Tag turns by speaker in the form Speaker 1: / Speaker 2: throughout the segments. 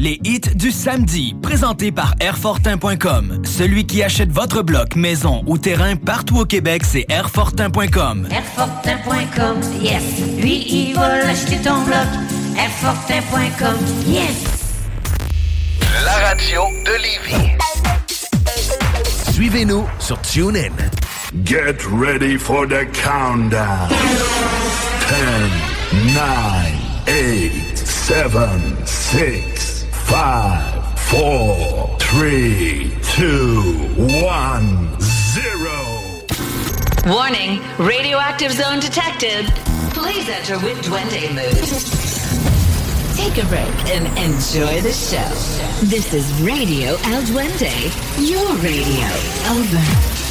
Speaker 1: Les hits du samedi, présentés par Airfortin.com. Celui qui achète votre bloc, maison ou terrain partout au Québec, c'est Airfortin.com.
Speaker 2: Airfortin.com, yes. Lui, il va l'acheter ton bloc. Airfortin.com, yes.
Speaker 3: La radio de Lévis. Suivez-nous sur TuneIn.
Speaker 4: Get ready for the countdown. 10, 9, 8, 7, 6, 5, 4, 3, 2, 1, 0.
Speaker 5: Warning, radioactive zone detected. Please enter with Duende mood. Take a break and enjoy the show. This is Radio El Duende, your radio. Over.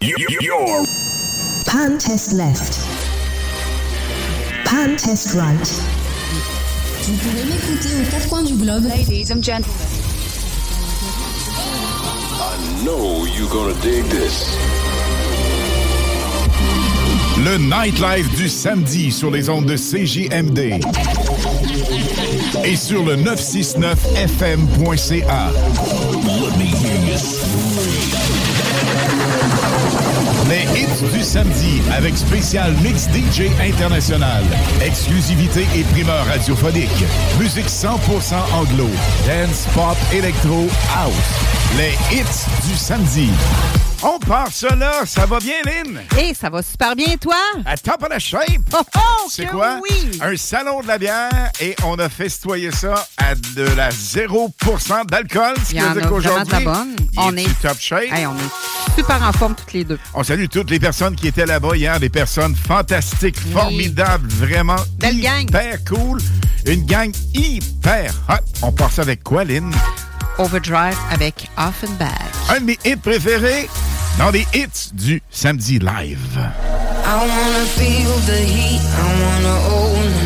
Speaker 4: You're
Speaker 6: Pan test left. Pan test right.
Speaker 7: Vous pouvez m'écouter aux quatre coins du globe. Ladies and gentlemen.
Speaker 4: I know you're gonna dig this.
Speaker 8: Le nightlife du samedi sur les ondes de CJMD et sur le 969fm.ca. Les hits du samedi avec spécial mix DJ international, exclusivité et primeur radiophonique, musique 100% anglo, dance, pop, électro, house. Les hits du samedi. On part là, ça va bien Lynn?
Speaker 9: Et ça va super bien, toi?
Speaker 8: À top of the shape!
Speaker 9: Oh, oh,
Speaker 8: C'est quoi?
Speaker 9: oui!
Speaker 8: Un salon de la bière et on a festoyé ça à de la 0% d'alcool. Ce qui veut dire
Speaker 9: la
Speaker 8: qu'aujourd'hui,
Speaker 9: On
Speaker 8: est
Speaker 9: est-
Speaker 8: top shape.
Speaker 9: Hey, on est super en forme toutes les deux.
Speaker 8: On salue toutes les personnes qui étaient là-bas hier, des personnes fantastiques, formidables, vraiment
Speaker 9: Belle
Speaker 8: hyper cool. Une gang hyper hot. On part ça avec quoi, Lynn?
Speaker 9: Overdrive avec Offenbach.
Speaker 8: Un de mes hits préférés dans les hits du samedi live.
Speaker 10: I wanna feel the heat, I wanna own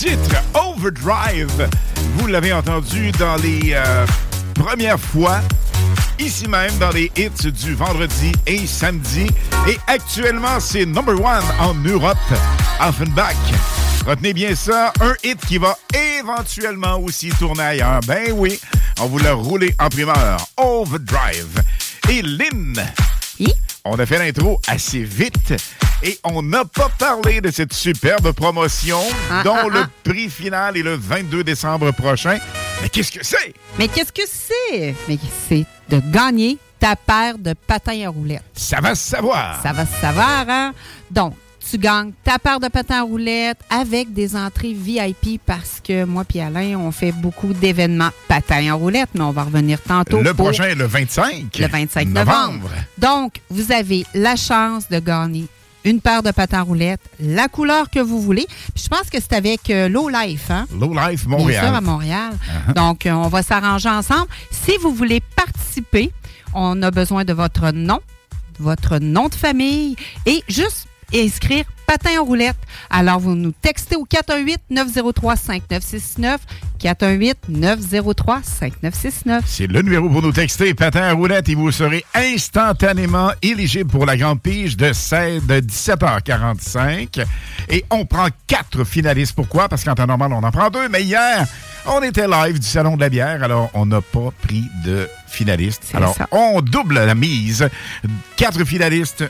Speaker 8: Titre Overdrive. Vous l'avez entendu dans les euh, premières fois, ici même dans les hits du vendredi et samedi. Et actuellement, c'est number one en Europe, Offenbach. Retenez bien ça, un hit qui va éventuellement aussi tourner ailleurs. Ben oui, on vous l'a roulé en primeur. Overdrive. Et Lynn, on a fait l'intro assez vite et on n'a pas parlé de cette superbe promotion
Speaker 9: Ah,
Speaker 8: dont
Speaker 9: ah,
Speaker 8: le
Speaker 9: ah.
Speaker 8: prix final est le 22 décembre prochain. Mais qu'est-ce que c'est?
Speaker 9: Mais qu'est-ce que c'est? Mais c'est de gagner ta paire de patins à roulettes.
Speaker 8: Ça va se savoir.
Speaker 9: Ça va se savoir, hein? Donc, tu gagnes ta paire de patins à roulettes avec des entrées VIP parce que moi et Alain, on fait beaucoup d'événements patins à roulettes, mais on va revenir tantôt.
Speaker 8: Le prochain est le 25.
Speaker 9: le 25 novembre. Donc, vous avez la chance de gagner une paire de patins roulettes, la couleur que vous voulez. Puis je pense que c'est avec euh, Low Life, hein?
Speaker 8: Low Life
Speaker 9: Bien
Speaker 8: Montréal.
Speaker 9: sûr, à Montréal.
Speaker 8: Uh-huh.
Speaker 9: Donc, euh, on va s'arranger ensemble. Si vous voulez participer, on a besoin de votre nom, votre nom de famille et juste inscrire patin en roulette. Alors, vous nous textez au 418-903-5969. 418-903-5969.
Speaker 8: C'est le numéro pour nous texter, patin à roulette, et vous serez instantanément éligible pour la grande pige de, 16 de 17h45. Et on prend quatre finalistes. Pourquoi? Parce qu'en temps normal, on en prend deux. Mais hier, on était live du Salon de la bière, alors on n'a pas pris de finalistes. Alors,
Speaker 9: ça.
Speaker 8: on double la mise. Quatre finalistes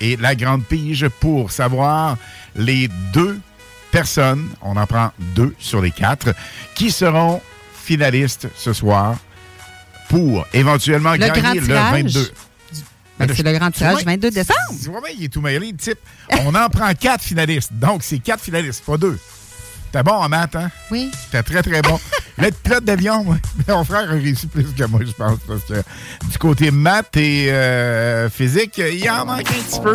Speaker 8: et la grande pige pour savoir les deux personnes, on en prend deux sur les quatre, qui seront finalistes ce soir pour éventuellement
Speaker 9: Le
Speaker 8: gagner le
Speaker 9: tirage?
Speaker 8: 22.
Speaker 9: Ben, c'est le grand tirage
Speaker 8: Ouais.
Speaker 9: 22 décembre.
Speaker 8: Il est tout mêlé, le type. On en prend quatre finalistes. Donc, c'est quatre finalistes, pas deux. T'es bon en maths, hein?
Speaker 9: Oui.
Speaker 8: T'es très, très bon. Le pilote d'avion, mon frère a réussi plus que moi, je pense, parce que du côté maths et euh, physique, il en manque un petit peu.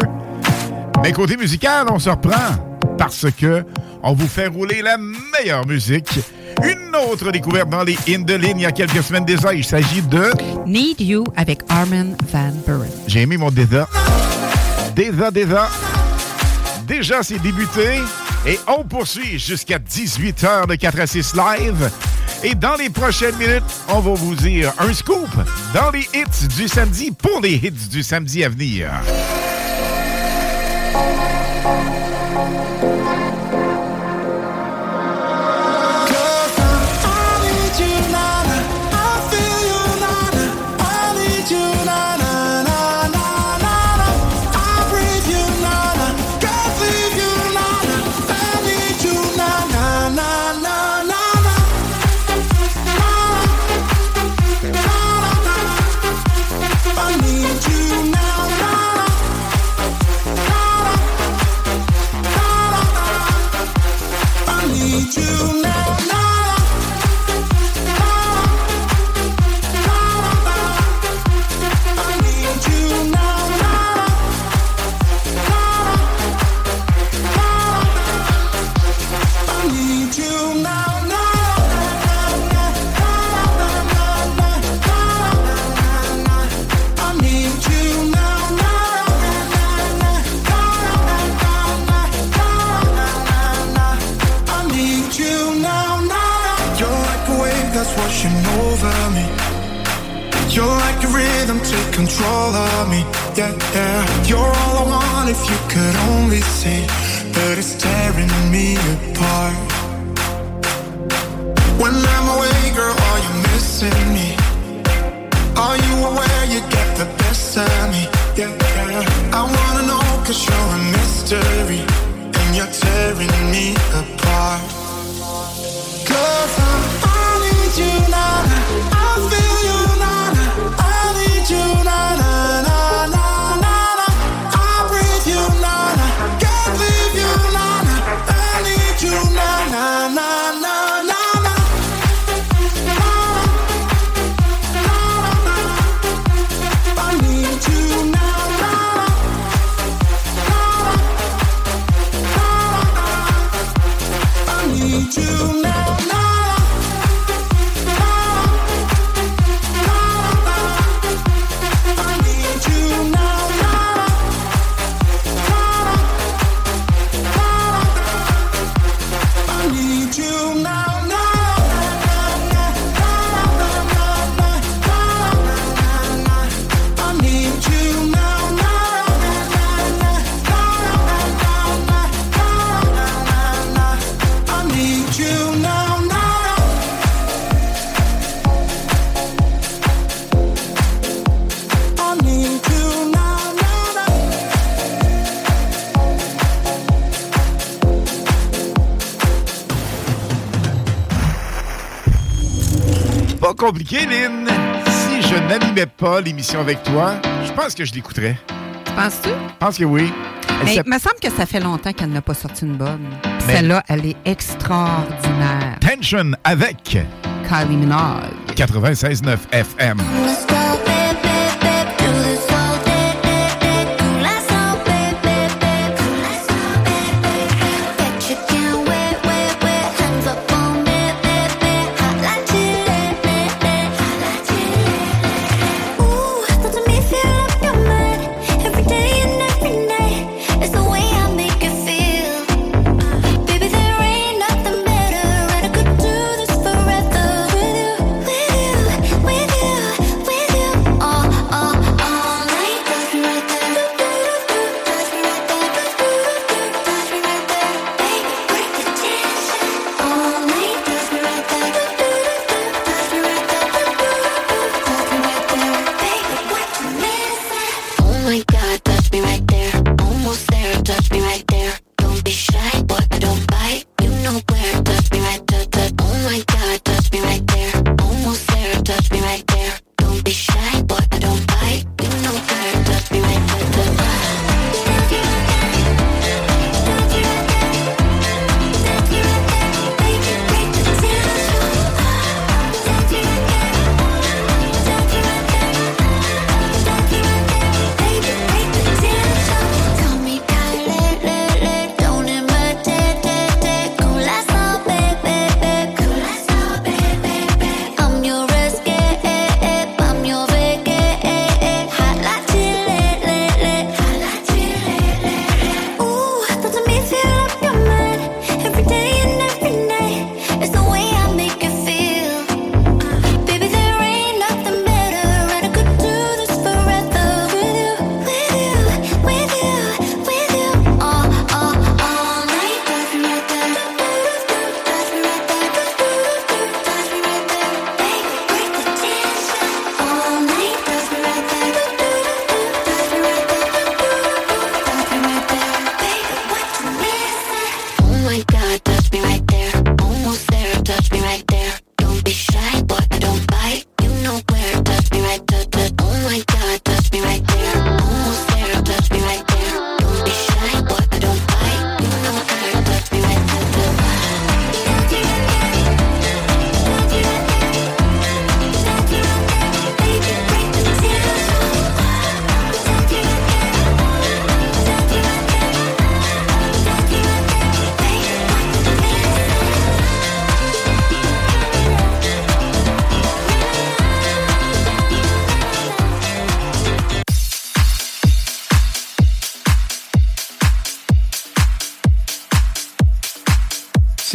Speaker 8: Mais côté musical, on se reprend parce que on vous fait rouler la meilleure musique. Une autre découverte dans les in de ligne il y a quelques semaines déjà. Il s'agit de...
Speaker 9: Need You avec Armin Van Buren.
Speaker 8: J'ai aimé mon déjà. Déjà, déjà. Déjà, c'est débuté. Et on poursuit jusqu'à 18h de 4 à 6 live. Et dans les prochaines minutes, on va vous dire un scoop dans les hits du samedi pour les hits du samedi à venir.
Speaker 11: Control of me. Yeah, yeah. You're all I want if you could only see. But it's tearing me apart. When I'm away, girl, are you missing me? Are you aware you get the best of me? Yeah, yeah. I wanna know cause you're a mystery. And you're tearing me apart. Cause I. I need you now.
Speaker 12: compliqué, Lynn. Si je n'animais pas l'émission avec toi, je pense que je l'écouterais.
Speaker 9: Penses-tu?
Speaker 12: Je pense que oui.
Speaker 9: Mais il me semble que ça fait longtemps qu'elle n'a pas sorti une bonne. Celle-là, elle est extraordinaire.
Speaker 12: Tension avec
Speaker 9: Kylie Minogue.
Speaker 12: 96.9 FM.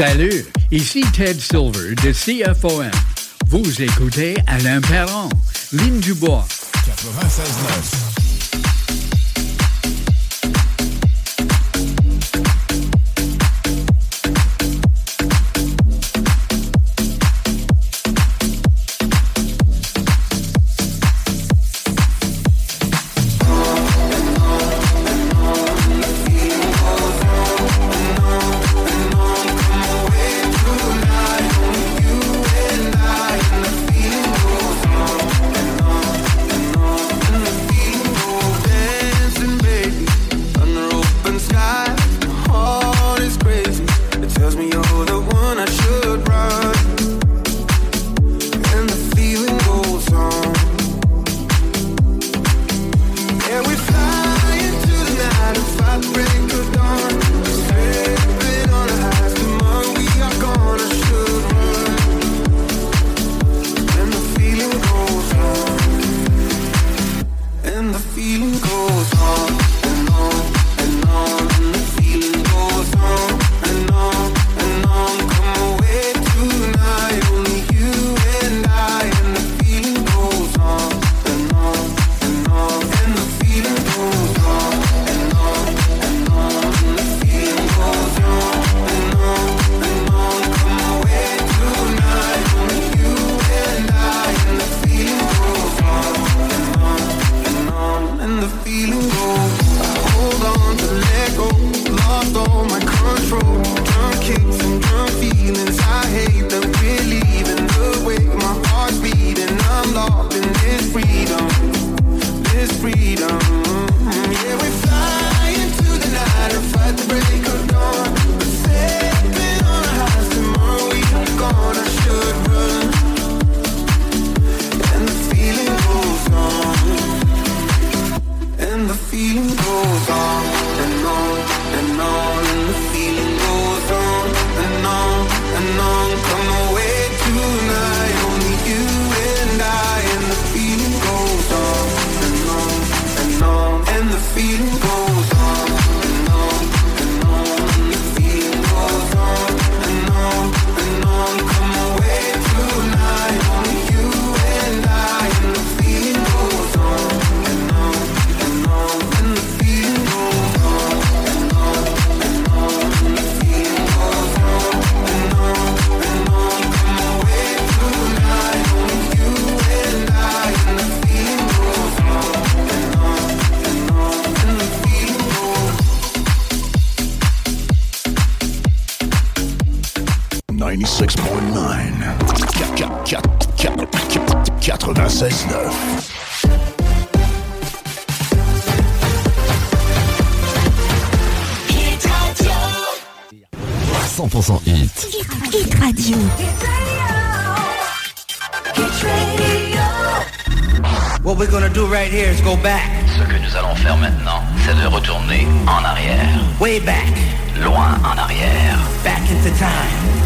Speaker 13: Salut, ici Ted Silver de CFOM. Vous écoutez Alain Perron, Lynn Dubois.
Speaker 12: 96.9.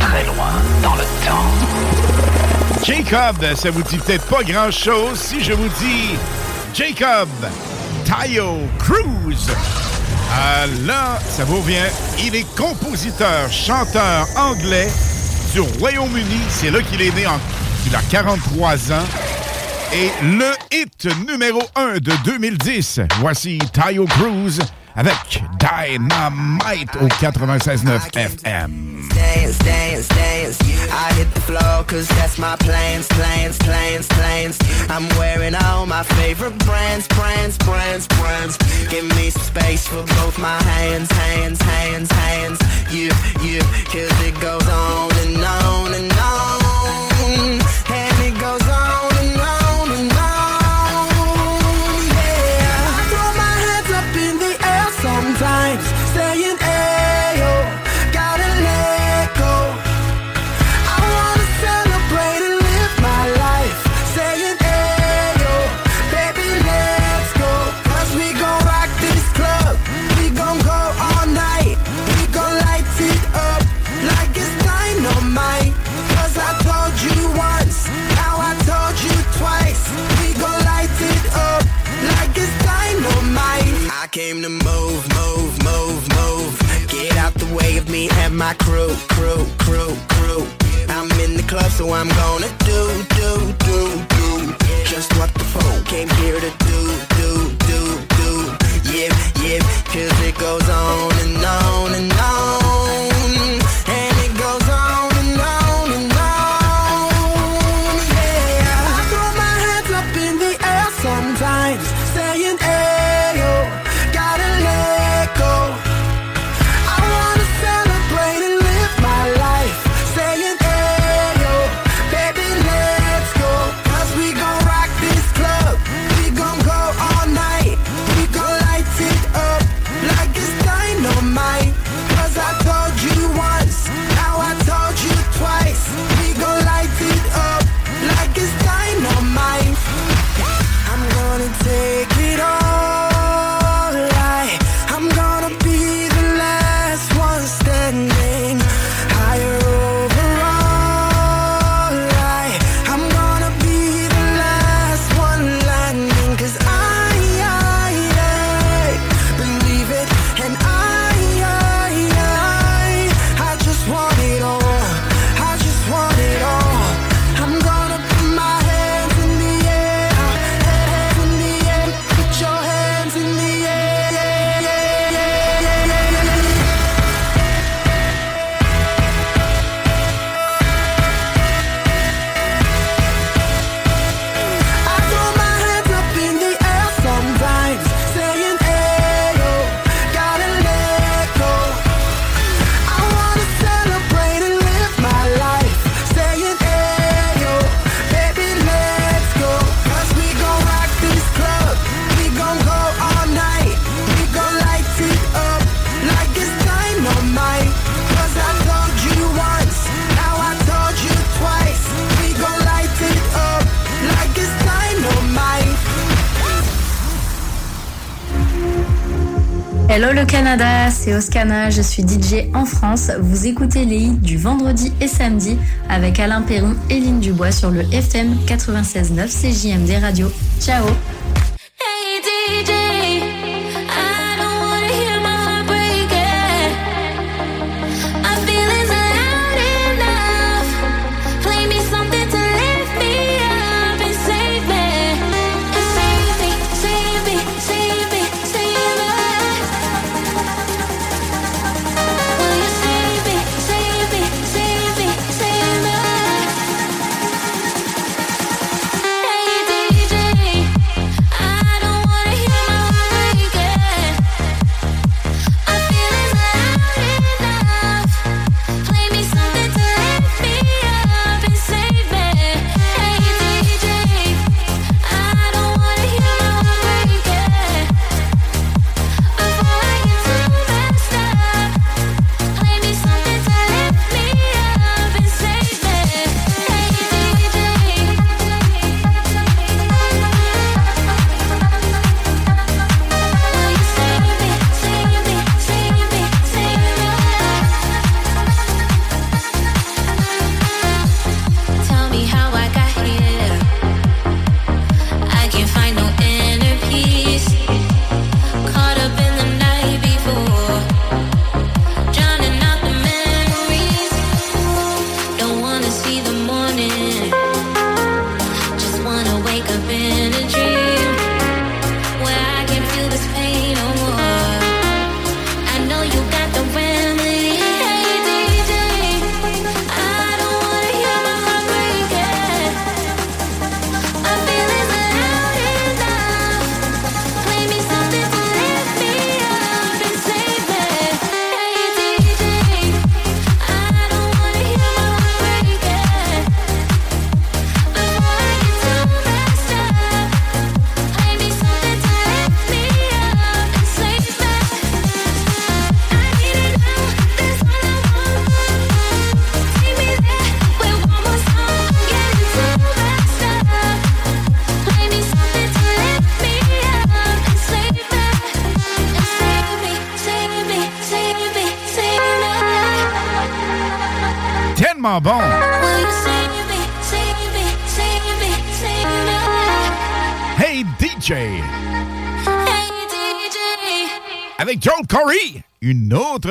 Speaker 14: Très loin dans le temps.
Speaker 8: Jacob, ça vous dit peut-être pas grand-chose si je vous dis Jacob Tayo Cruz. Ah, ça vous vient. Il est compositeur, chanteur anglais du Royaume-Uni. C'est là qu'il est né. En, il a 43 ans. Et le hit numéro 1 de 2010. Voici Tayo Cruz avec Dynamite au 96.9 FM.
Speaker 15: dance, dance, dance. I hit the floor cause that's my plans, plans, plans, plans. I'm wearing all my favorite brands, brands, brands, brands. Give me some space for both my hands, hands, hands, hands. You, you, cause it goes on and on and on. And it goes on my crew, crew, crew, crew. I'm in the club, so I'm gonna do, do, do, do. Just what the folk came here to do, do, do, do. Yeah, yeah, cause it goes on and on
Speaker 12: Hello le Canada, c'est Oscana, je suis DJ en France. Vous écoutez les hits du vendredi et samedi avec Alain Perron et Lynn Dubois sur le FM 96.9 CJMD Radio. Ciao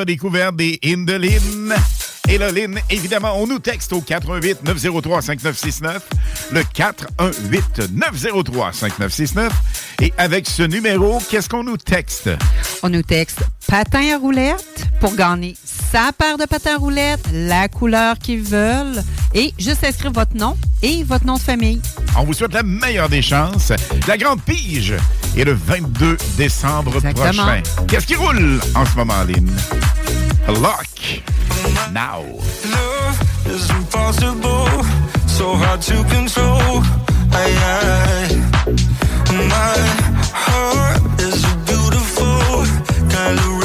Speaker 8: une autre découverte des Indolines. Et là, Lynn, évidemment, on nous texte au 418 903 5969, le 418 903 5969. Et avec ce numéro, qu'est-ce qu'on nous texte?
Speaker 9: On nous texte patin à roulette pour gagner sa paire de patins à roulettes, la couleur qu'ils veulent et juste inscrire votre nom et votre nom de famille.
Speaker 8: On vous souhaite la meilleure des chances. La grande pige est le 22 décembre
Speaker 9: Exactement.
Speaker 8: prochain. Qu'est-ce qui roule en ce moment, Lynn? Lock. Now.
Speaker 16: Love is impossible, so hard to control. Aye, aye. My heart is a beautiful kind of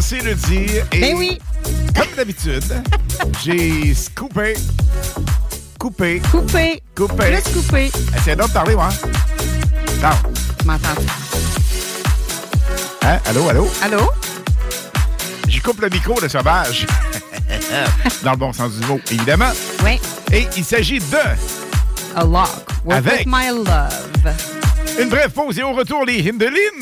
Speaker 8: censé le dire. Et
Speaker 9: Ben oui.
Speaker 8: Comme d'habitude, j'ai scoopé, coupé,
Speaker 9: Coupé.
Speaker 8: coupé.
Speaker 9: Plus coupé.
Speaker 8: Essaye de parler, moi. Non.
Speaker 9: Tu m'entends?
Speaker 8: Hein? Allô, allô?
Speaker 9: Allô?
Speaker 8: Je coupe le micro de sauvage. Dans le bon sens du mot, évidemment.
Speaker 9: Oui.
Speaker 8: Et il s'agit de
Speaker 9: A lock. Work
Speaker 8: Avec-
Speaker 9: with my love.
Speaker 8: une brève pause et au retour, les Hindelines.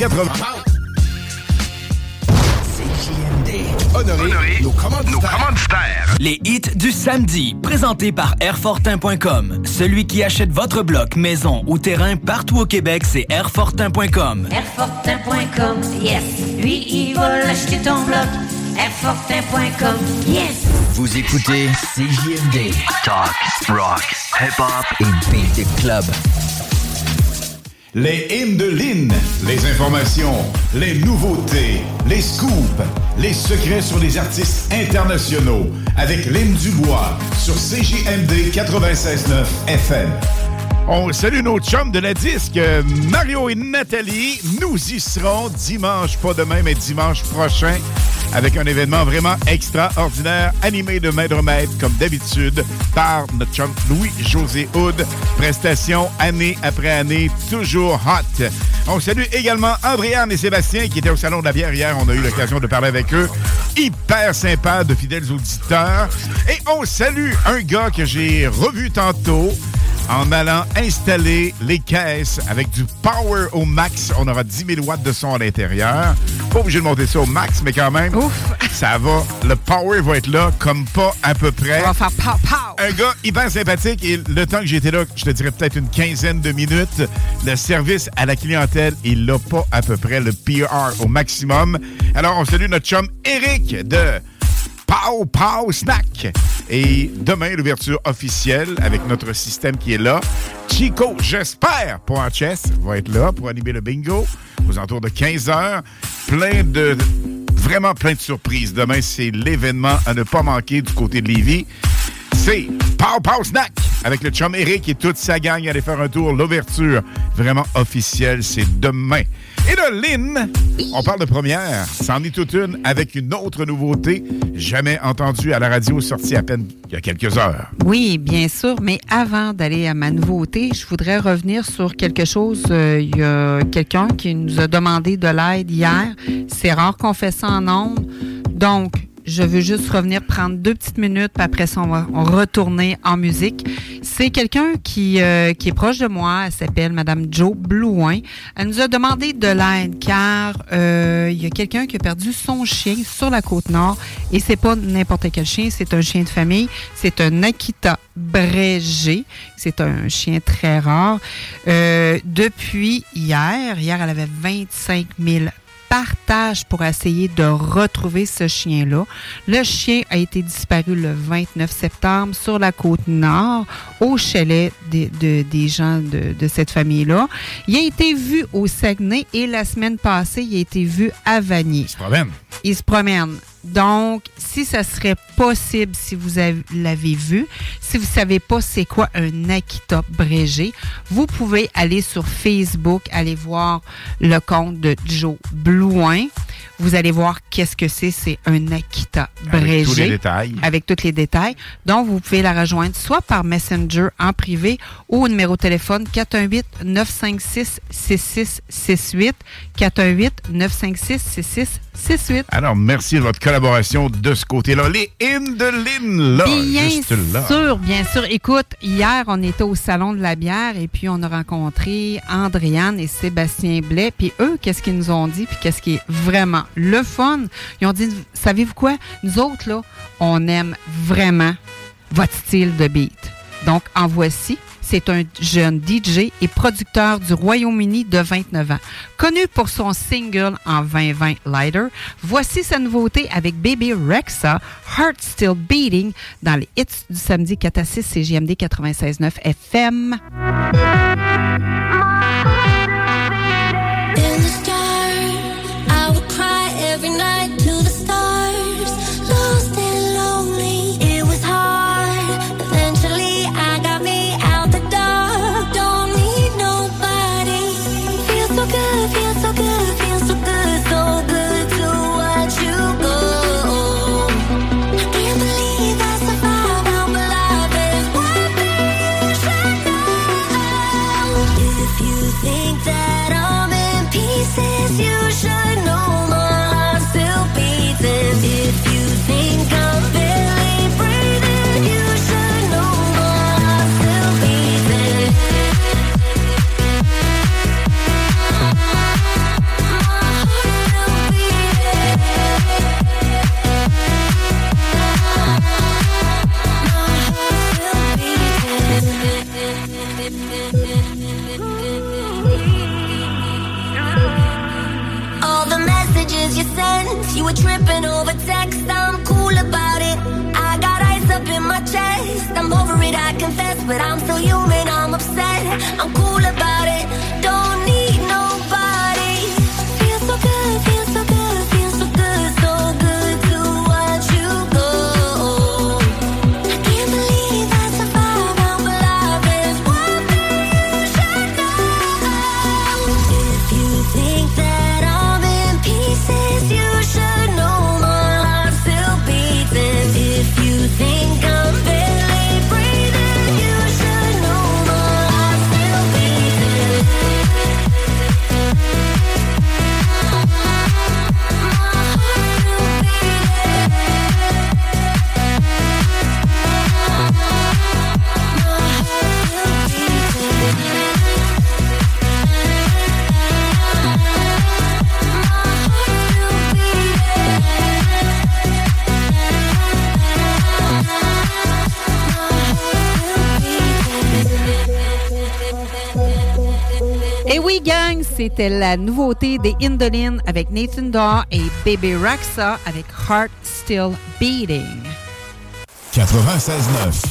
Speaker 17: 80.
Speaker 8: Honoré, nos, commanditaires.
Speaker 1: Les hits du samedi, présentés par Airfortin.com. Celui qui achète votre bloc, maison ou terrain partout au Québec, c'est Airfortin.com.
Speaker 2: Airfortin.com, yes. Lui, il va l'acheter ton bloc. Airfortin.com, yes.
Speaker 18: Vous écoutez CJMD. Talk, rock, hip-hop et beat the club.
Speaker 17: Les hymnes de Lynn, les informations, les nouveautés, les scoops, les secrets sur les artistes internationaux avec Lynn Dubois sur CJMD 96.9 FM.
Speaker 8: On salue nos chums de la disque, euh, Mario et Nathalie. Nous y serons dimanche, pas demain, mais dimanche prochain, avec un événement vraiment extraordinaire, animé de maître maître, comme d'habitude, par notre chum Louis-José Houd. Prestation année après année, toujours hot. On salue également Andréane et Sébastien, qui étaient au Salon de la bière hier. On a eu l'occasion de parler avec eux. Hyper sympa, de fidèles auditeurs. Et on salue un gars que j'ai revu tantôt en allant installer les caisses avec du power au max. On aura 10 000 watts de son à l'intérieur. Pas obligé de monter ça au max, mais quand même, ça va. Le power va être là comme pas à peu près.
Speaker 9: On va faire pow pow.
Speaker 8: Un gars hyper sympathique et le temps que j'étais là, je te dirais peut-être une quinzaine de minutes. Le service à la clientèle, il l'a pas à peu près. Le PR au maximum. Alors, on salue notre chum Eric de Pow Pow Snack. Et demain, l'ouverture officielle avec notre système qui est là. Chico, j'espère, pour en chess, va être là pour animer le bingo aux alentours de 15 heures. Plein de. Vraiment plein de surprises. Demain, c'est l'événement à ne pas manquer du côté de Lévis. C'est Pow Pow Snack avec le chum Eric et toute sa gang. Allez faire un tour. L'ouverture vraiment officielle, c'est demain. Et là, Lynn, on parle de première. C'en est toute une avec une autre nouveauté jamais entendue à la radio, sortie à peine il y a quelques heures.
Speaker 9: Oui, bien sûr, mais avant d'aller à ma nouveauté, je voudrais revenir sur quelque chose. Euh, Il y a quelqu'un qui nous a demandé de l'aide hier. C'est rare qu'on fait ça en ondes. Donc, je veux juste revenir prendre deux petites minutes, puis après ça, on va retourner en musique. C'est quelqu'un qui, euh, qui est proche de moi. Elle s'appelle Madame Jo Blouin. Elle nous a demandé de l'aide car euh, il y a quelqu'un qui a perdu son chien sur la côte nord et c'est pas n'importe quel chien, c'est un chien de famille. C'est un Akita Brégé. C'est un chien très rare. Euh, depuis hier, hier, elle avait 25 000 partage pour essayer de retrouver ce chien-là. Le chien a été disparu le 29 septembre sur la côte nord, au chalet des, de- des gens de, de cette famille-là. Il a été vu au Saguenay et la semaine passée, il a été vu à Vanier. Il se
Speaker 8: promène.
Speaker 9: Il se promène. Donc, si ça serait possible, si vous avez- l'avez vu, si vous savez pas c'est quoi un Akita Brégé, vous pouvez aller sur Facebook, aller voir le compte de Joe Blouin. Vous allez voir qu'est-ce que c'est. C'est un Akita
Speaker 8: Avec
Speaker 9: Brégé.
Speaker 8: tous les détails.
Speaker 9: Avec tous les détails. Donc, vous pouvez la rejoindre soit par Messenger en privé ou au numéro de téléphone 418-956-6668. 418-956-6668.
Speaker 8: Alors, merci de votre collaboration de ce côté-là. Les Lynn, là,
Speaker 9: Bien
Speaker 8: juste là.
Speaker 9: sûr, bien sûr. Écoute, hier, on était au Salon de la bière et puis on a rencontré Andréane et Sébastien Blais. Puis eux, qu'est-ce qu'ils nous ont dit? Puis qu'est-ce qui est vraiment le fun? Ils ont dit, savez-vous quoi? Nous autres, là, on aime vraiment votre style de beat. Donc, en voici.
Speaker 19: c'est un jeune DJ et producteur du Royaume-Uni de 29 ans. Connu pour son single en 2020 Lighter, voici sa nouveauté avec Baby Rexa, Heart Still Beating, dans les hits du samedi 4 à 6 CGMD 96.9 FM. C'était la nouveauté des Indolines avec Nathan Daw et Baby Raxa avec Heart Still Beating.
Speaker 20: 96.9.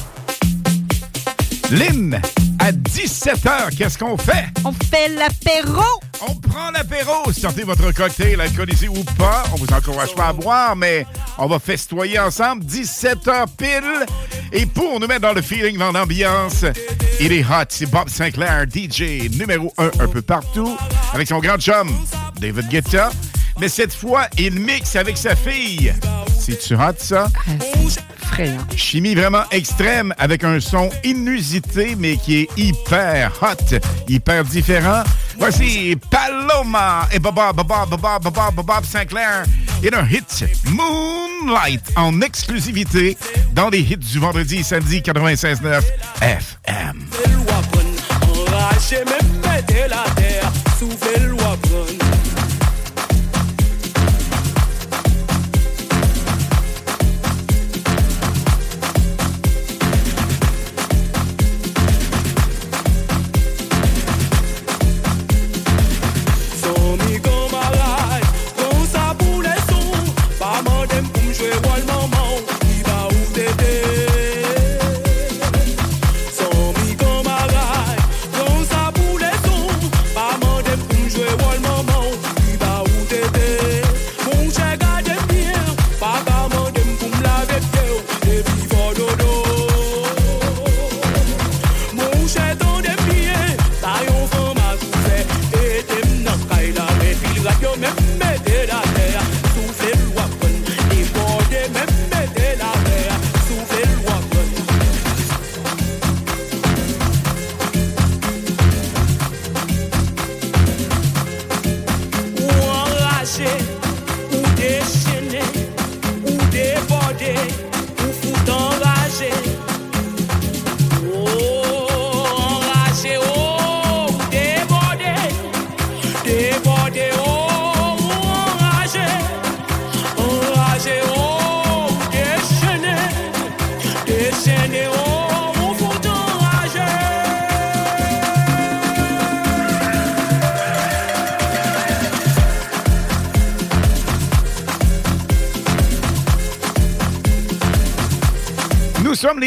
Speaker 8: Lynn, à 17h, qu'est-ce qu'on fait?
Speaker 19: On fait l'apéro!
Speaker 8: On prend l'apéro. Sortez votre cocktail, alcoolisé ou pas. On vous encourage pas à boire, mais on va festoyer ensemble. 17h pile. Et pour nous mettre dans le feeling, dans l'ambiance, il est hot. C'est Bob Sinclair, DJ numéro 1 un peu partout, avec son grand chum, David Guetta. Mais cette fois, il mixe avec sa fille. C'est-tu hot, ça?
Speaker 19: Effrayant.
Speaker 8: Chimie vraiment extrême avec un son inusité, mais qui est hyper hot, hyper différent. Voici Paloma et Bob Bob Bob Bob Bob Bob Sinclair et un hit Moonlight en exclusivité dans les hits du vendredi et samedi 96.9 FM.
Speaker 21: Pas mandem pour me jouer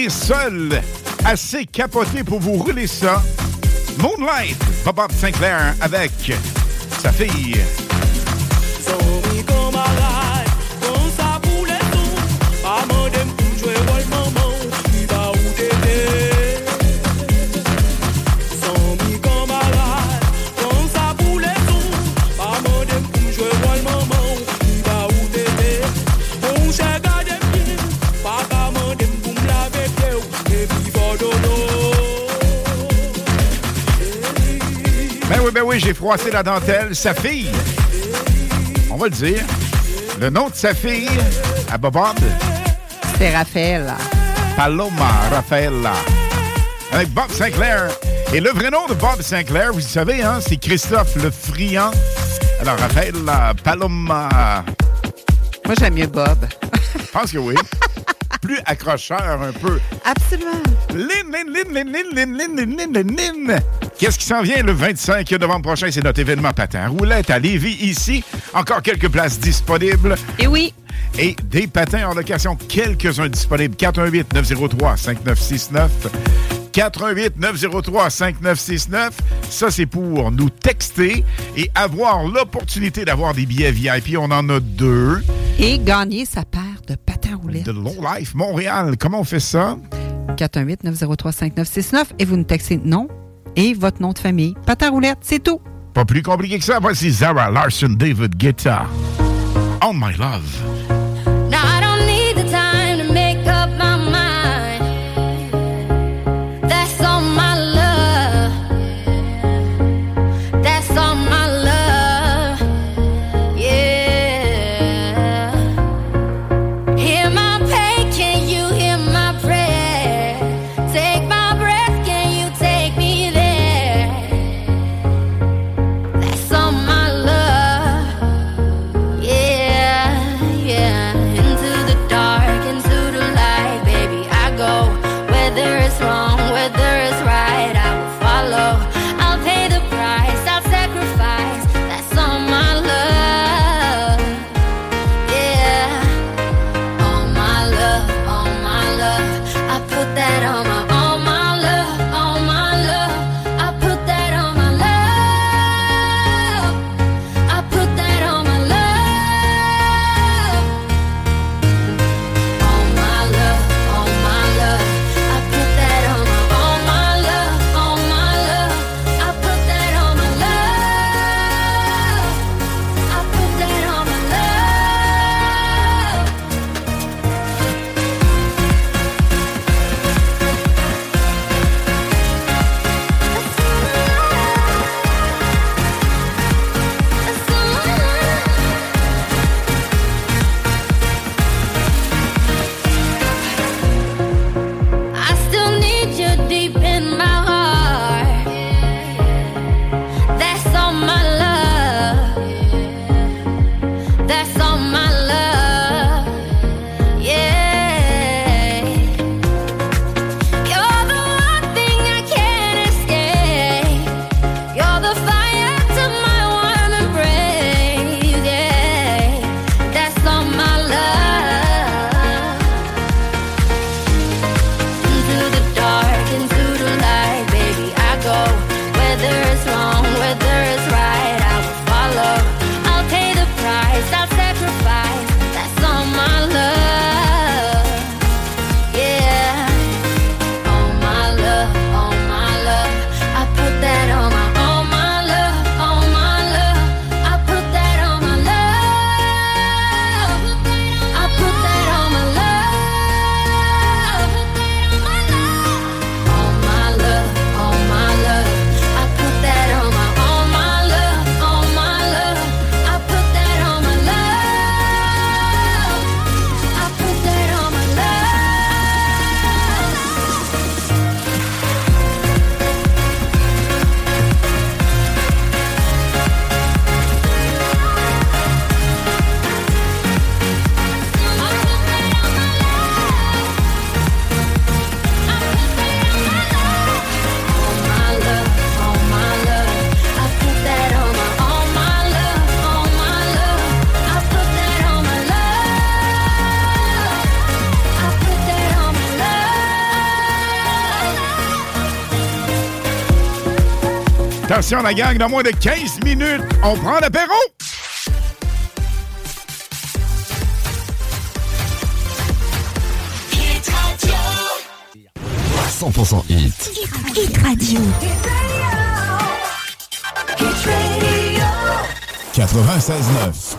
Speaker 21: les
Speaker 8: assez capotés pour vous rouler ça. Moonlight, Bob Sinclair avec sa fille. Oui, j'ai froissé la dentelle. Sa fille, on va le dire, le nom de sa fille à Bob,
Speaker 9: c'est Raphaël.
Speaker 8: Paloma Raphaëla. Avec Bob Sinclair. Et le vrai nom de Bob Sinclair, vous savez, hein, c'est Christophe le Friand. Alors, Raphaël Paloma.
Speaker 9: Moi, j'aime mieux Bob.
Speaker 8: Je pense que oui. Plus accrocheur un peu.
Speaker 9: Absolument.
Speaker 8: Lin, lin, lin, lin, lin, lin, lin, lin, Qu'est-ce qui s'en vient le 25 novembre prochain? C'est notre événement patin roulette à Lévis, ici. Encore quelques places disponibles.
Speaker 9: Et oui.
Speaker 8: Et des patins en location, quelques-uns disponibles. 418-903-5969. 418-903-5969. Ça, c'est pour nous texter et avoir l'opportunité d'avoir des billets VIP. On en a deux.
Speaker 9: Et gagner sa paire de patins roulettes.
Speaker 8: De Low Life Montréal. Comment on fait ça?
Speaker 9: 418-903-5969 et vous nous textez non et votre nom de famille. Patin roulette, c'est tout.
Speaker 8: Pas plus compliqué que ça. Voici Zara Larson David Guetta. On My Love. Attention, la gang, dans moins de 15 minutes, on prend l'apéro!
Speaker 22: Hit
Speaker 6: Radio.
Speaker 11: 100% hit. Hit Radio. Hit Radio. 96.9.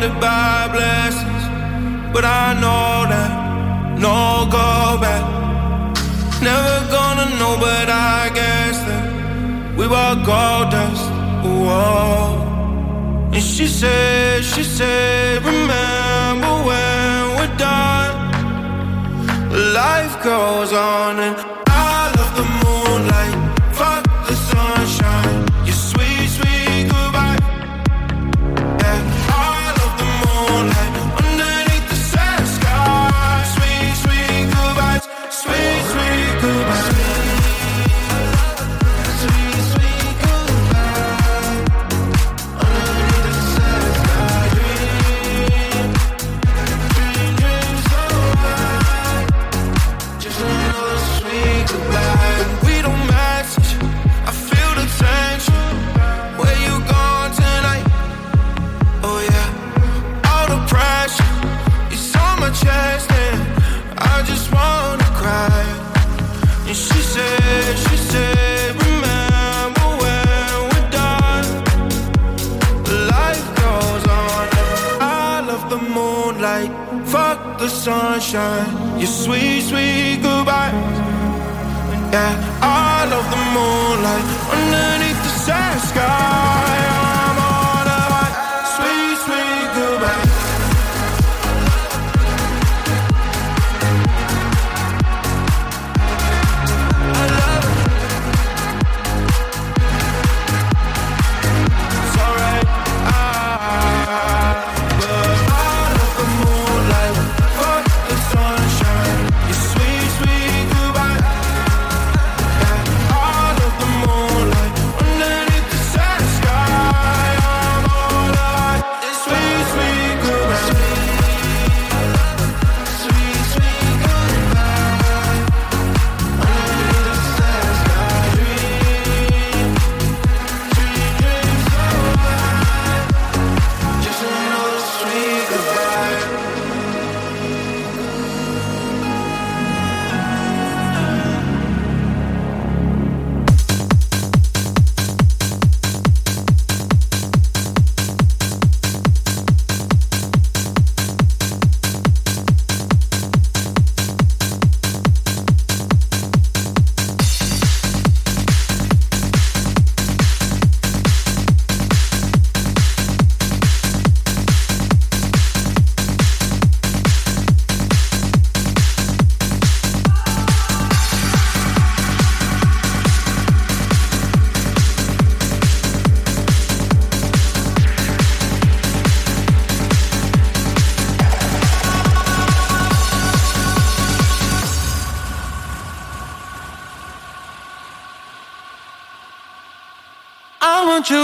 Speaker 11: surrounded by blessings, but I know that no go back. Never gonna know, but I guess that we were gold dust. Whoa. And she said, she said, remember when we're done. Life goes on and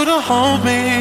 Speaker 11: to hold me.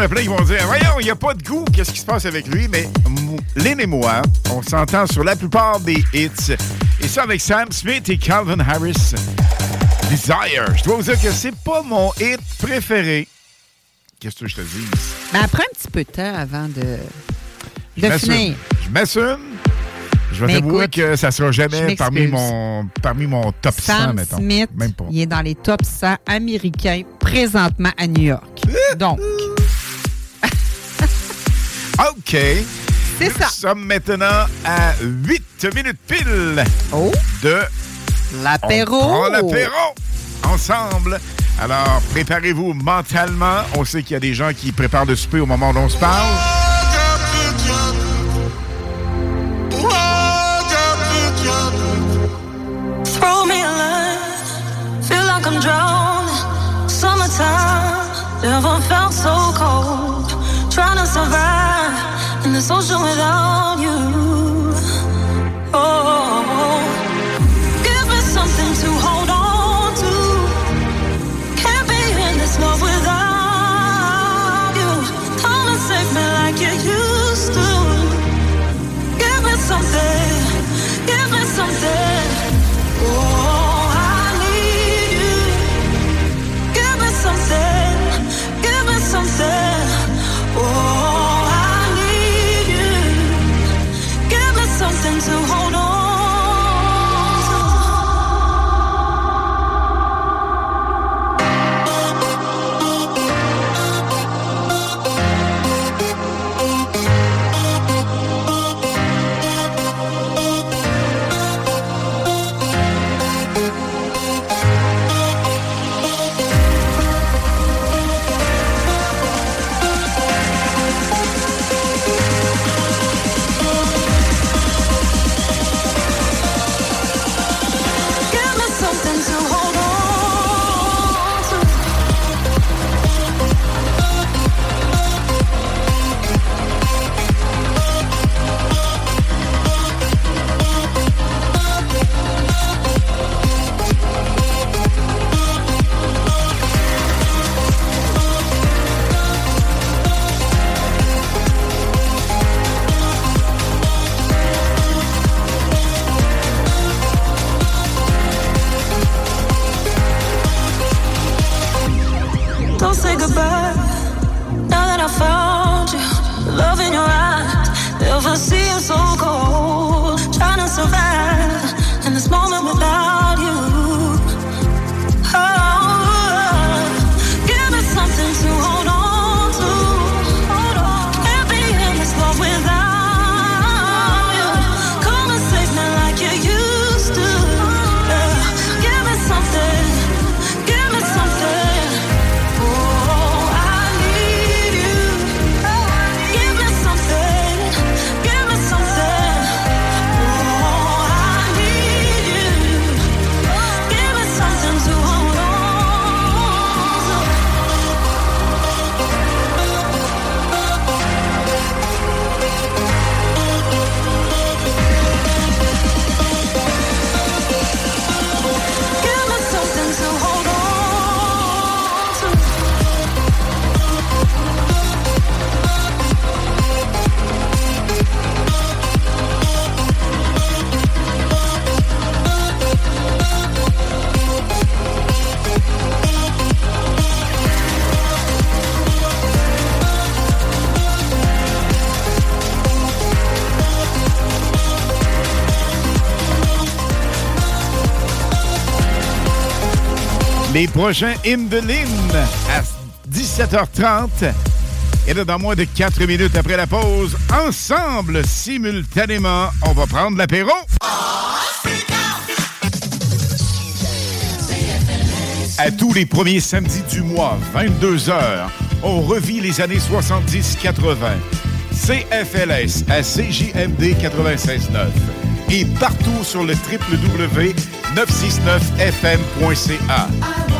Speaker 8: A plein qui vont dire Voyons, il n'y a pas de goût, qu'est-ce qui se passe avec lui? Mais Lynn et moi, on s'entend sur la plupart des hits. Et ça avec Sam Smith et Calvin Harris. Desire. Je dois vous dire que c'est pas mon hit préféré. Qu'est-ce que je te dis?
Speaker 9: Mais après un petit peu de temps avant de, de finir.
Speaker 8: Je m'assume. Je vais t'avouer que ça sera jamais parmi mon, parmi mon top
Speaker 9: Sam
Speaker 8: 100, mettons.
Speaker 9: Smith,
Speaker 8: Même pas.
Speaker 9: il est dans les top 100 américains présentement à New York. Donc,
Speaker 8: OK.
Speaker 9: C'est ça.
Speaker 8: Nous sommes maintenant à 8 minutes pile
Speaker 9: oh.
Speaker 8: de
Speaker 9: l'apéro.
Speaker 8: On l'apéro ensemble. Alors, préparez-vous mentalement. On sait qu'il y a des gens qui préparent le souper au moment où on se parle.
Speaker 17: In this
Speaker 8: Les prochains In à 17h30. Et dans moins de 4 minutes après la pause, ensemble, simultanément, on va prendre l'apéro. À tous les premiers samedis du mois, 22h, on revit les années 70-80. CFLS à CJMD 96.9 et partout sur le www.969fm.ca.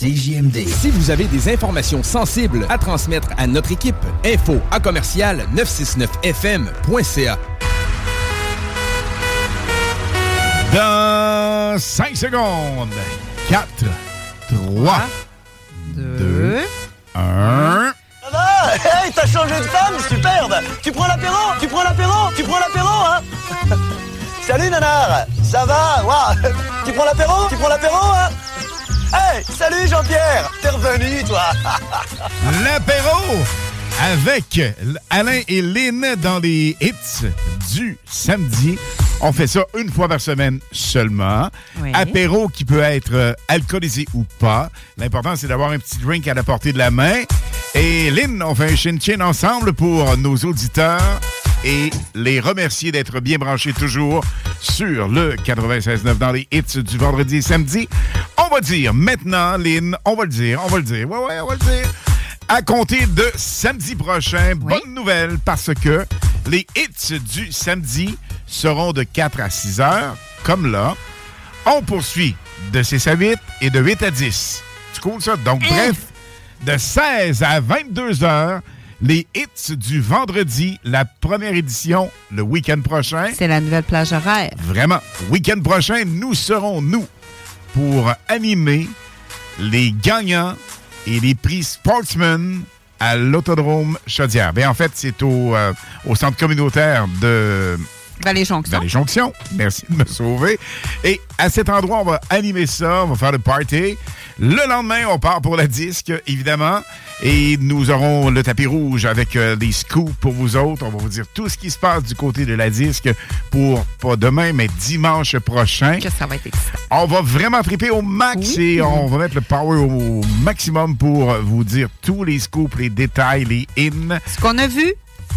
Speaker 18: CJMD.
Speaker 22: Si vous avez des informations sensibles à transmettre à notre équipe, info à commercial 969fm.ca.
Speaker 8: Dans 5 secondes. 4, 3, 2, 1.
Speaker 23: Ah, hey, t'as changé de femme, superbe Tu prends l'apéro Tu prends l'apéro Tu prends l'apéro, hein Salut, nanar Ça va? Ouah. Tu prends l'apéro Tu prends l'apéro, hein Hey, salut Jean-Pierre T'es revenu, toi
Speaker 8: L'apéro avec Alain et Lynn dans les hits du samedi. On fait ça une fois par semaine seulement.
Speaker 9: Oui.
Speaker 8: Apéro qui peut être euh, alcoolisé ou pas. L'important, c'est d'avoir un petit drink à la portée de la main. Et Lynn, on fait un chin-chin ensemble pour nos auditeurs et les remercier d'être bien branchés toujours sur le 96.9 dans les hits du vendredi et samedi. On va dire maintenant, Lynn, on va le dire, on va le dire. Ouais, ouais, on va le dire. À compter de samedi prochain, bonne nouvelle parce que les hits du samedi seront de 4 à 6 heures, comme là. On poursuit de 6 à 8 et de 8 à 10. C'est cool ça? Donc, bref, de 16 à 22 heures, les hits du vendredi, la première édition, le week-end prochain.
Speaker 9: C'est la nouvelle plage horaire.
Speaker 8: Vraiment. Week-end prochain, nous serons, nous, pour animer les gagnants et les prix Sportsman à l'Autodrome Chaudière. Bien, en fait, c'est au, euh, au centre communautaire de
Speaker 9: Valley Jonction.
Speaker 8: Valley Jonction. Merci de me sauver. Et à cet endroit, on va animer ça, on va faire le party. Le lendemain, on part pour la disque, évidemment. Et nous aurons le tapis rouge avec euh, des scoops pour vous autres. On va vous dire tout ce qui se passe du côté de la disque pour, pas demain, mais dimanche prochain.
Speaker 9: Que ça va être excitant.
Speaker 8: On va vraiment triper au max et on va mettre le power au maximum pour vous dire tous les scoops, les détails, les in.
Speaker 9: Ce qu'on a vu,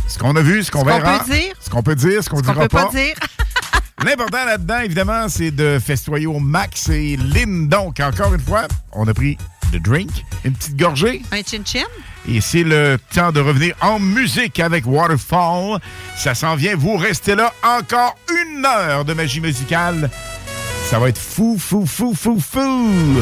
Speaker 8: Ce qu'on a vu, ce qu'on
Speaker 9: Ce qu'on
Speaker 8: verra.
Speaker 9: peut dire.
Speaker 8: Ce qu'on peut dire, ce qu'on
Speaker 9: ce qu'on
Speaker 8: dira
Speaker 9: peut pas dire.
Speaker 8: L'important là-dedans, évidemment, c'est de festoyer au max et Lynn. Donc, encore une fois, on a pris le drink, une petite gorgée.
Speaker 9: Un chin-chin.
Speaker 8: Et c'est le temps de revenir en musique avec Waterfall. Ça s'en vient. Vous restez là encore une heure de magie musicale. Ça va être fou, fou, fou, fou, fou.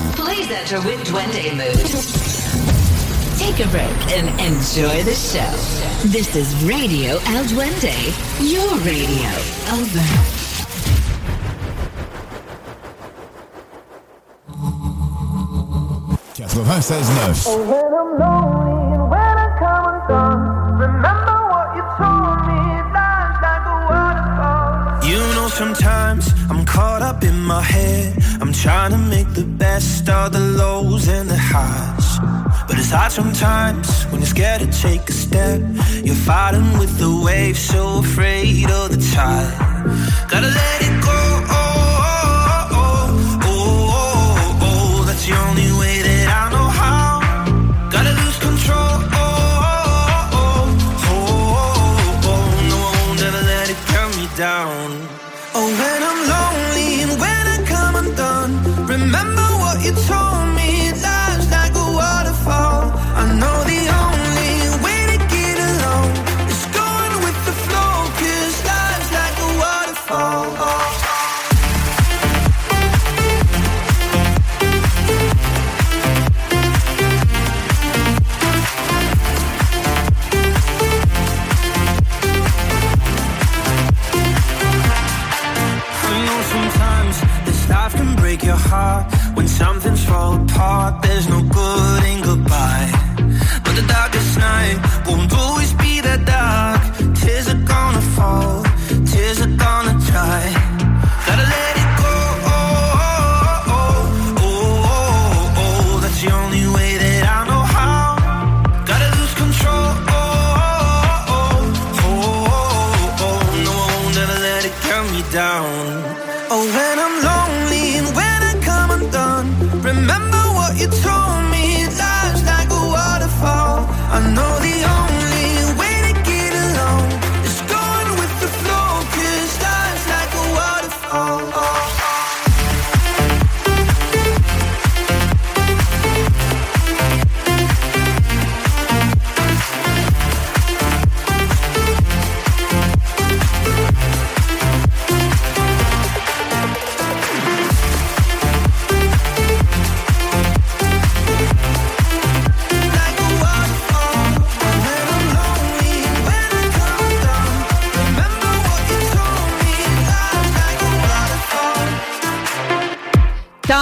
Speaker 5: Please enter with Duende mood. Take a break and enjoy the show. This is Radio El Duende, your radio. Over.
Speaker 8: 96.9.
Speaker 10: sometimes I'm caught up in my head. I'm trying to make the best of the lows and the highs. But it's hard sometimes when you're scared to take a step. You're fighting with the waves, so afraid of the tide. Gotta let it go. Oh, oh, oh, oh, oh, oh. That's the only way that I know how. Gotta lose control. Oh, oh, oh, oh, oh. No, I won't ever let it cut me down. Something's fall apart, there's no good in goodbye. But the darkest night won't always be that dark. Tears are gonna fall, tears are gonna dry. Gotta let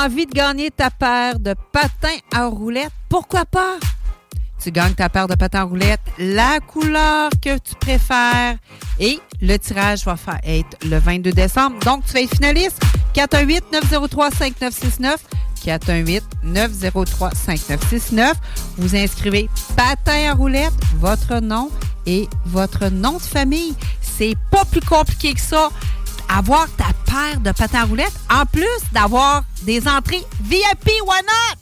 Speaker 9: envie de gagner ta paire de patins à roulettes? Pourquoi pas? Tu gagnes ta paire de patins à roulettes, la couleur que tu préfères et le tirage va faire être le 22 décembre. Donc, tu vas être finaliste. 418-903-5969. 418-903-5969. Vous inscrivez patin à roulettes, votre nom et votre nom de famille. C'est pas plus compliqué que ça avoir ta paire de patins à roulettes, en plus d'avoir des entrées VIP, why not?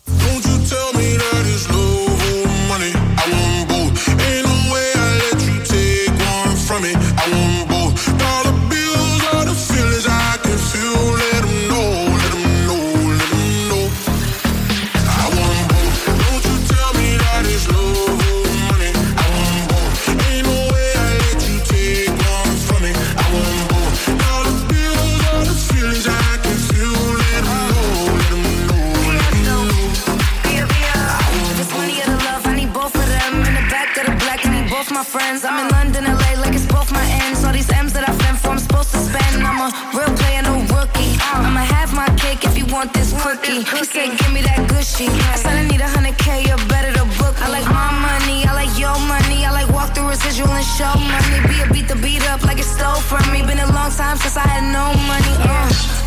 Speaker 11: Want
Speaker 19: this cookie. He said, give me that gushy. I said, I need a hundred K, you're better to book. I like my money, I like your money. I like walk through residual and show money. Be a beat the beat up like it stole from me. Been a long time since I had no money. Uh.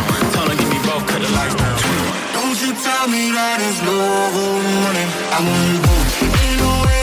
Speaker 11: Don't you tell me that it's no money. I want you both. Ain't no way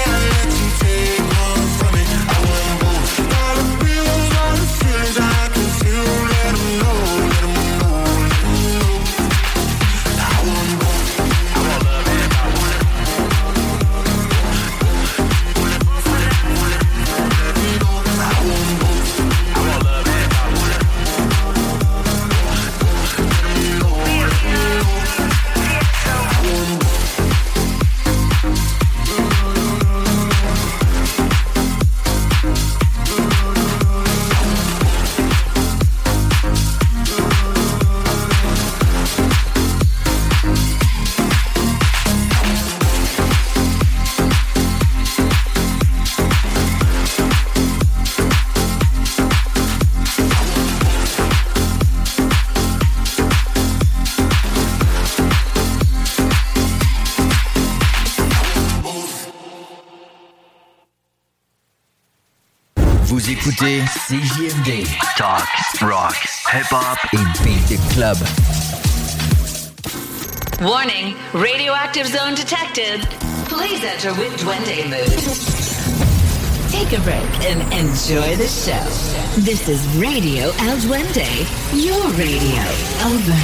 Speaker 18: Vous écoutez CJMD. Talk, rock, hip-hop et beat club.
Speaker 5: Warning, radioactive zone detected. Please enter with Duende mood. Take a break and enjoy the show. This is Radio El Duende, your radio. Over.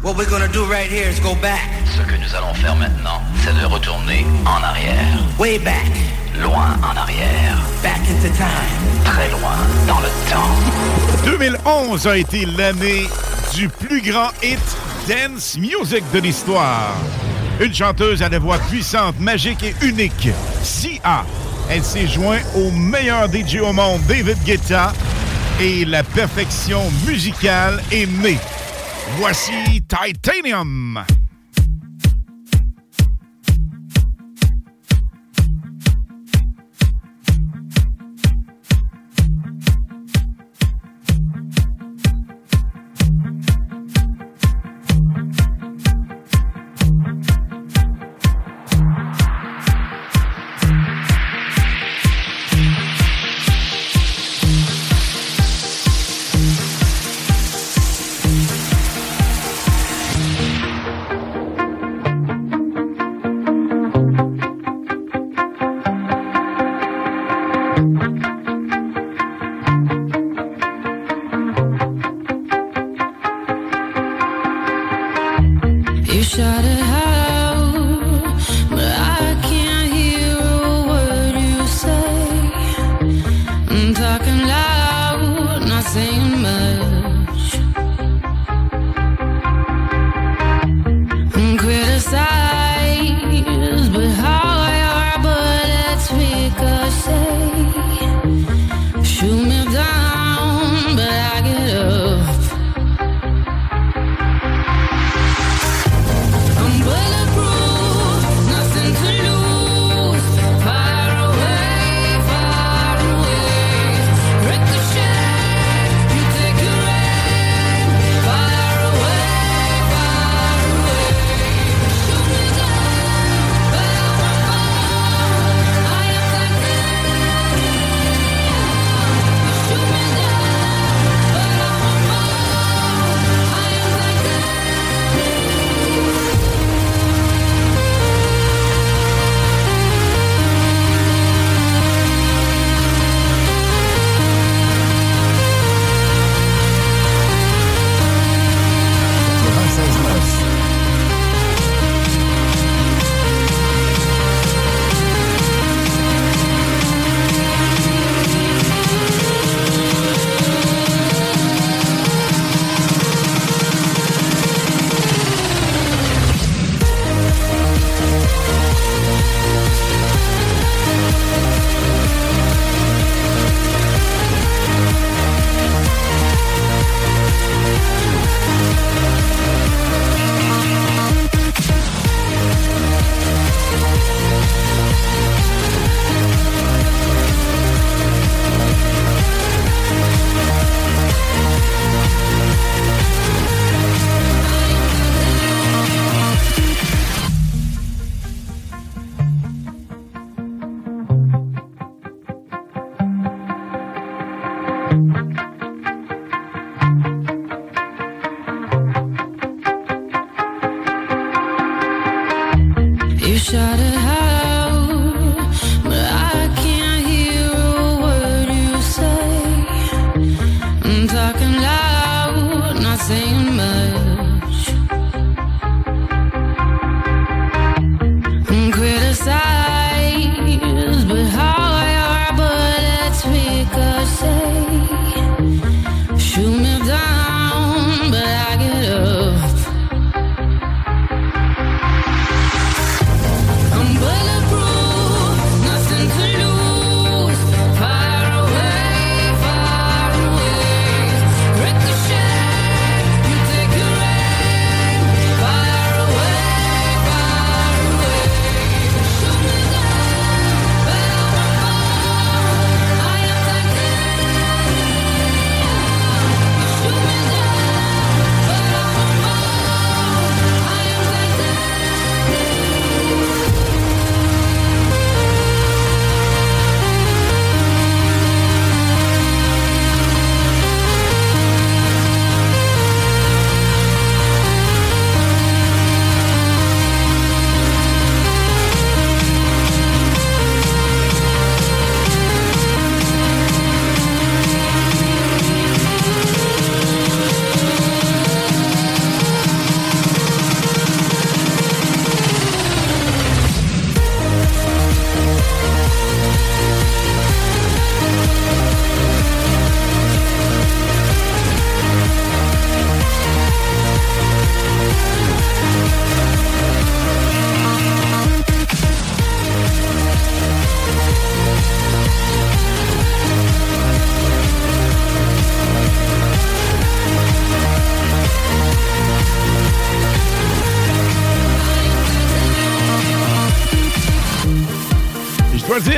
Speaker 23: What we're gonna do right here is go back.
Speaker 14: Ce que nous allons faire maintenant, c'est de retourner en arrière.
Speaker 23: Way back.
Speaker 14: Loin en arrière.
Speaker 23: Back into time.
Speaker 14: Très loin dans le temps.
Speaker 8: 2011 a été l'année du plus grand hit dance music de l'histoire. Une chanteuse à la voix puissante, magique et unique, Sia. Elle s'est jointe au meilleur DJ au monde, David Guetta, et la perfection musicale est née. Voici Titanium.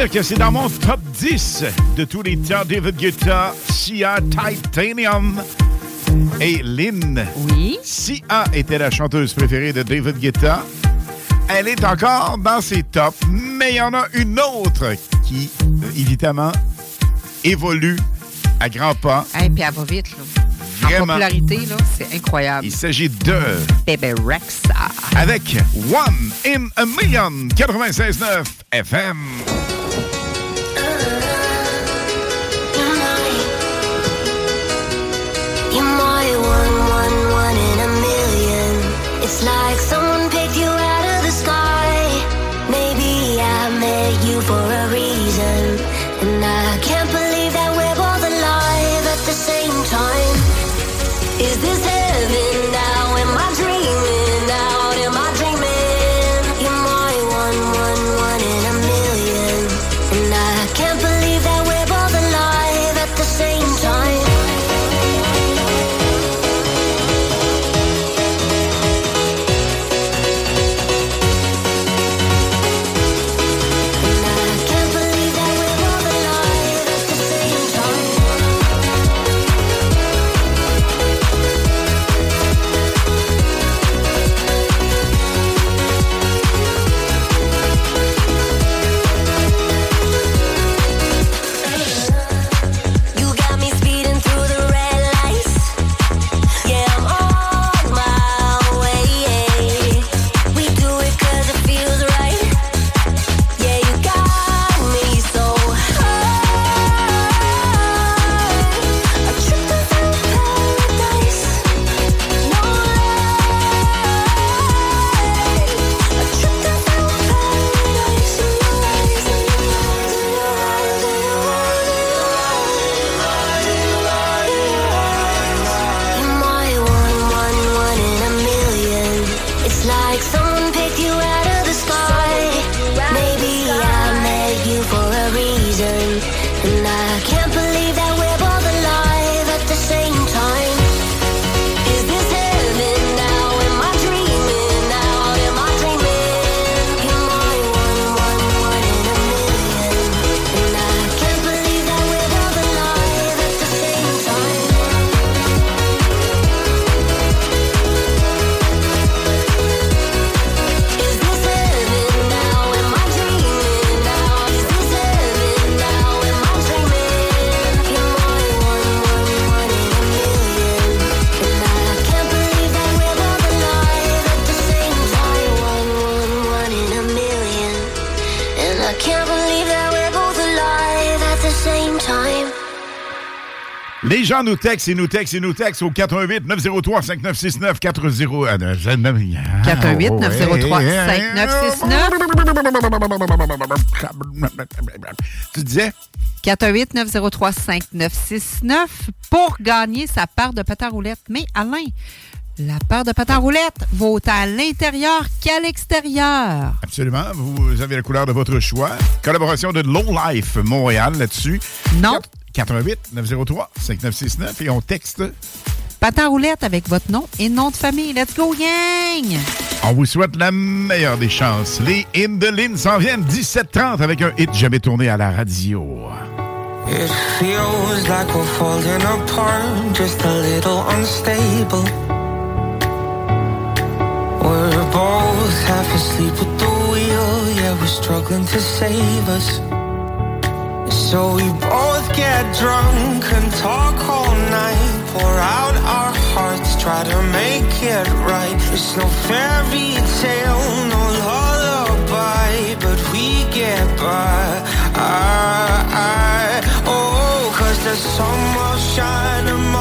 Speaker 8: Dire que c'est dans mon top 10 de tous les temps. David Guetta, Sia, Titanium et Lynn.
Speaker 9: Oui.
Speaker 8: Sia était la chanteuse préférée de David Guetta. Elle est encore dans ses tops, mais il y en a une autre qui, évidemment, évolue à grands pas.
Speaker 9: Et puis elle va vite, là. En popularité, là, c'est incroyable.
Speaker 8: Il s'agit de...
Speaker 9: Bébé Rexa.
Speaker 8: Avec One in a Million, 96.9 FM.
Speaker 19: Like someone
Speaker 8: gens nous textent et nous textent et nous textent au 88 903 5969 40 euh,
Speaker 9: 418 903 5969.
Speaker 8: Tu disais?
Speaker 9: 418 903 5969 pour gagner sa part de patin roulette. Mais Alain, la part de patin roulette vaut à l'intérieur qu'à l'extérieur.
Speaker 8: Absolument. Vous avez la couleur de votre choix. Collaboration de Low Life Montréal là-dessus.
Speaker 9: Non.
Speaker 8: 88 903 5969 et on texte.
Speaker 9: Patin roulette avec votre nom et nom de famille. Let's go, gang!
Speaker 8: On vous souhaite la meilleure des chances. Les Indelines s'en viennent 17h30 avec un hit jamais tourné à la radio.
Speaker 10: It feels like we're falling apart, just a little unstable. We're both half asleep at the wheel, yeah, we're struggling to save us. So we both get drunk and talk all night, pour out our hearts, try to make it right. It's no fairy tale, no lullaby, but we get by. I, I, oh, cause the sun will shine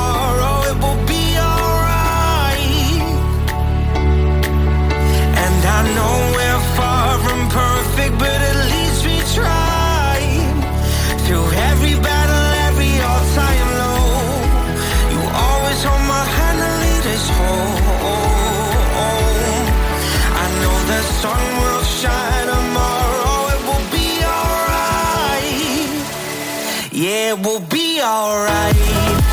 Speaker 10: It will be alright.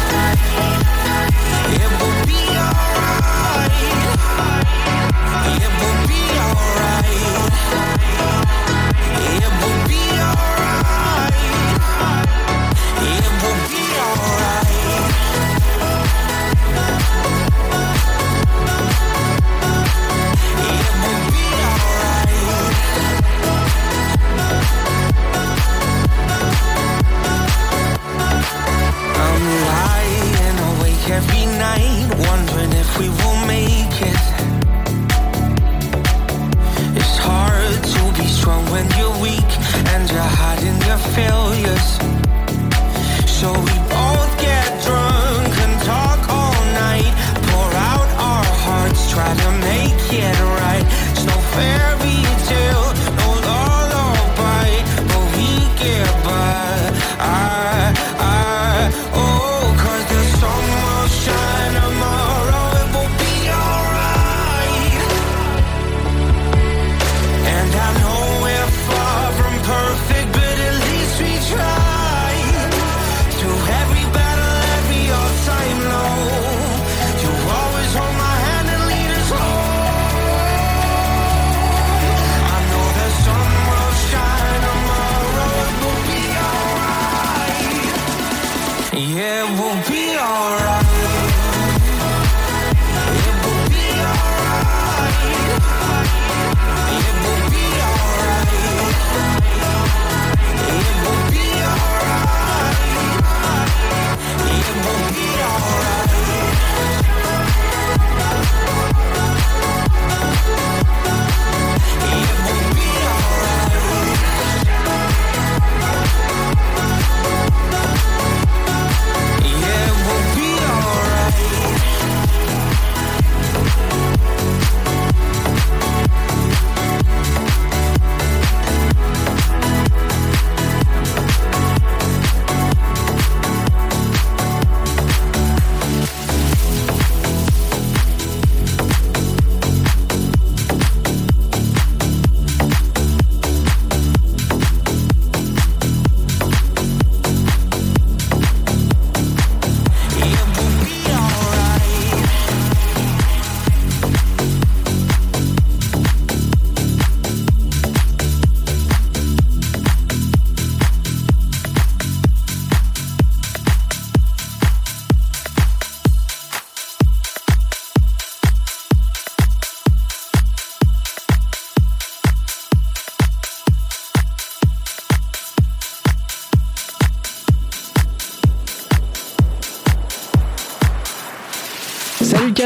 Speaker 10: every night, wondering if we will make it. It's hard to be strong when you're weak and you're hiding your failures. So we both get drunk and talk all night, pour out our hearts, try to make it right. It's no fair.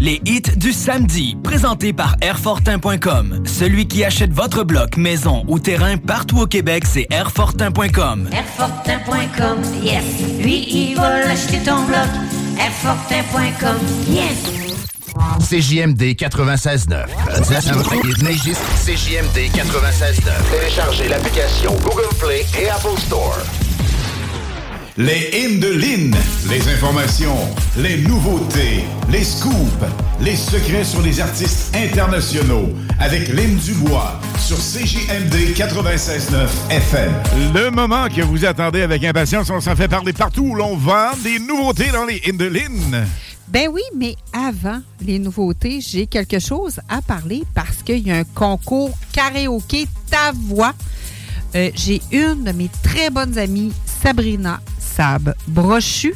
Speaker 1: Les hits du samedi, présentés par Airfortin.com. Celui qui achète votre bloc, maison ou terrain partout au Québec, c'est Airfortin.com.
Speaker 2: Airfortin.com, yes. Lui, il va l'acheter ton bloc. Airfortin.com, yes.
Speaker 24: CJMD 96.9. CJMD 96.9. Téléchargez l'application Google Play et Apple Store.
Speaker 8: Les hymnes de Lynn, les informations, les nouveautés, les scoops, les secrets sur les artistes internationaux avec Lynn Dubois sur CJMD 96.9 FM. Le moment que vous attendez avec impatience, on s'en fait parler partout où l'on vend des nouveautés dans les hymnes de Lynn.
Speaker 9: Ben oui, mais avant les nouveautés, j'ai quelque chose à parler parce qu'il y a un concours karaoké Ta Voix. Euh, j'ai une de mes très bonnes amies, Sabrina Sab Brochu.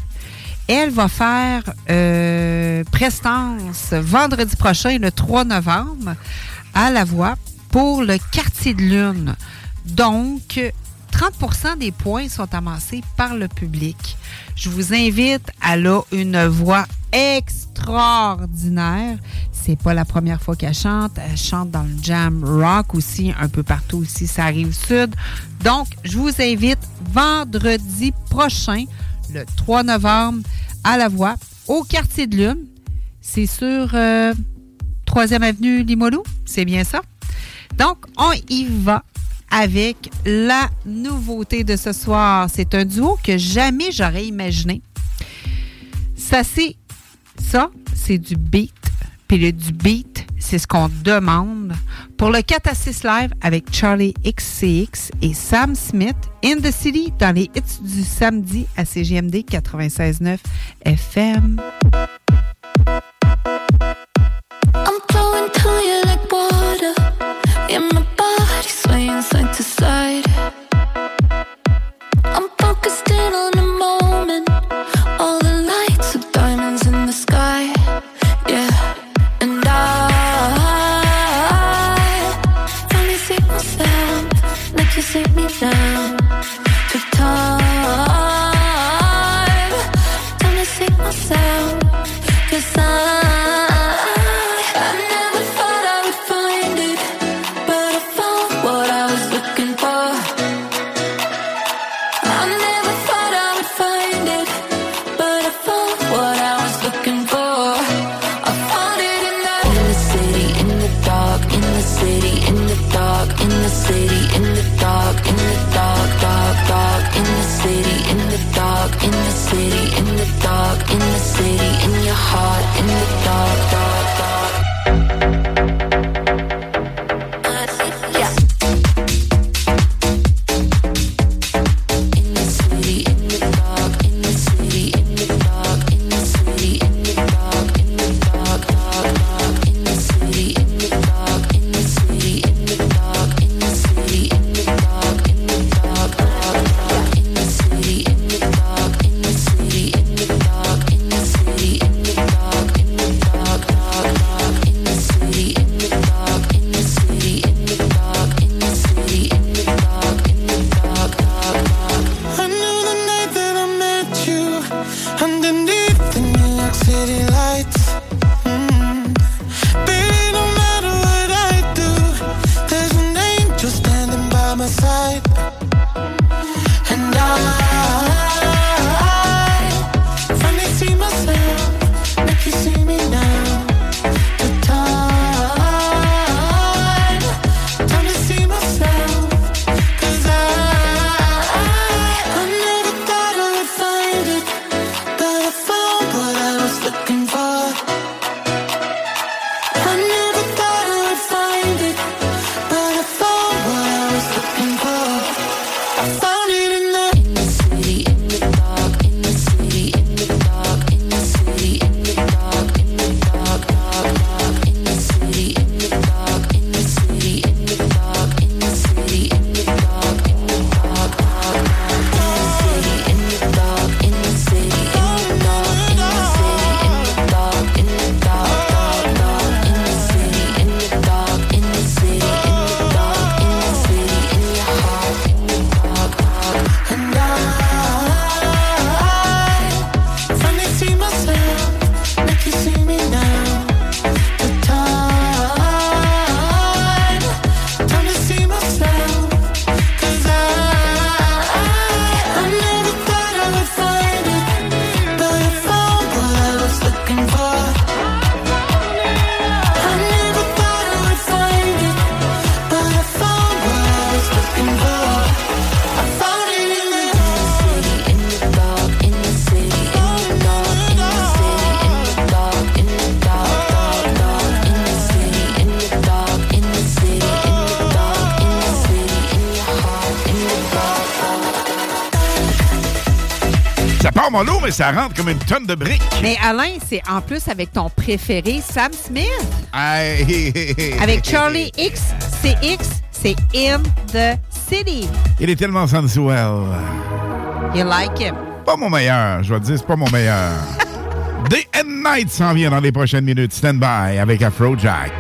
Speaker 9: Elle va faire euh, prestance vendredi prochain, le 3 novembre, à la voix pour le quartier de lune. Donc, 30% des points sont amassés par le public. Je vous invite, elle a une voix extraordinaire. C'est pas la première fois qu'elle chante. Elle chante dans le jam rock aussi, un peu partout aussi, ça arrive sud. Donc, je vous invite vendredi prochain, le 3 novembre, à la voix, au quartier de Lune. C'est sur 3e Avenue Limoilou, c'est bien ça? Donc, on y va avec la nouveauté de ce soir. C'est un duo que jamais j'aurais imaginé. Ça, c'est ça, c'est du beat. Puis le du beat, c'est ce qu'on demande. Pour le 4 à 6 live avec Charlie XCX et Sam Smith, In the City, dans les hits du samedi à CGMD 96.9 FM.
Speaker 8: Ça rentre comme une tonne de briques.
Speaker 9: Mais Alain, c'est en plus avec ton préféré, Sam Smith. Avec Charlie XCX, c'est In the City.
Speaker 8: Il est tellement sensuel.
Speaker 9: You like him?
Speaker 8: Pas mon meilleur, je vais te dire, c'est pas mon meilleur. Day and Night s'en vient dans les prochaines minutes. Stand by avec Afrojack.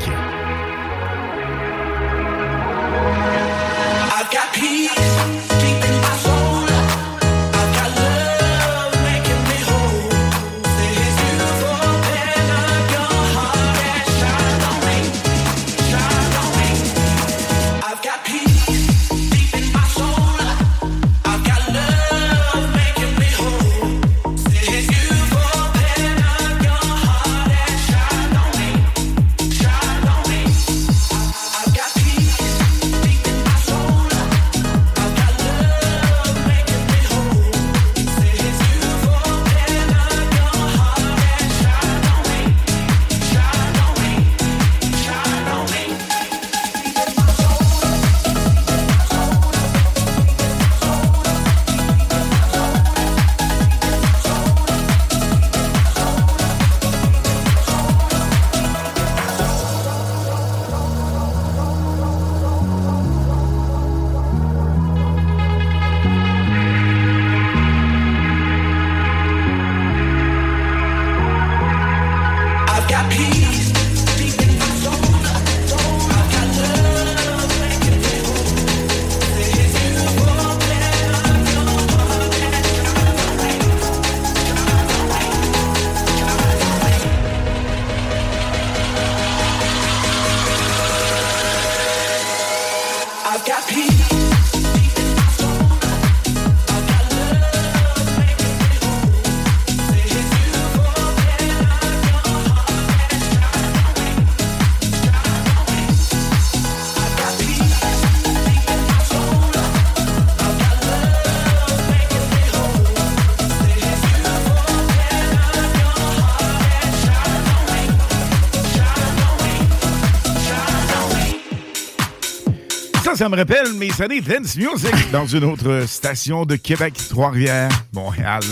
Speaker 8: Ça, ça me rappelle mes années dance music dans une autre station de Québec, Trois-Rivières, Montréal?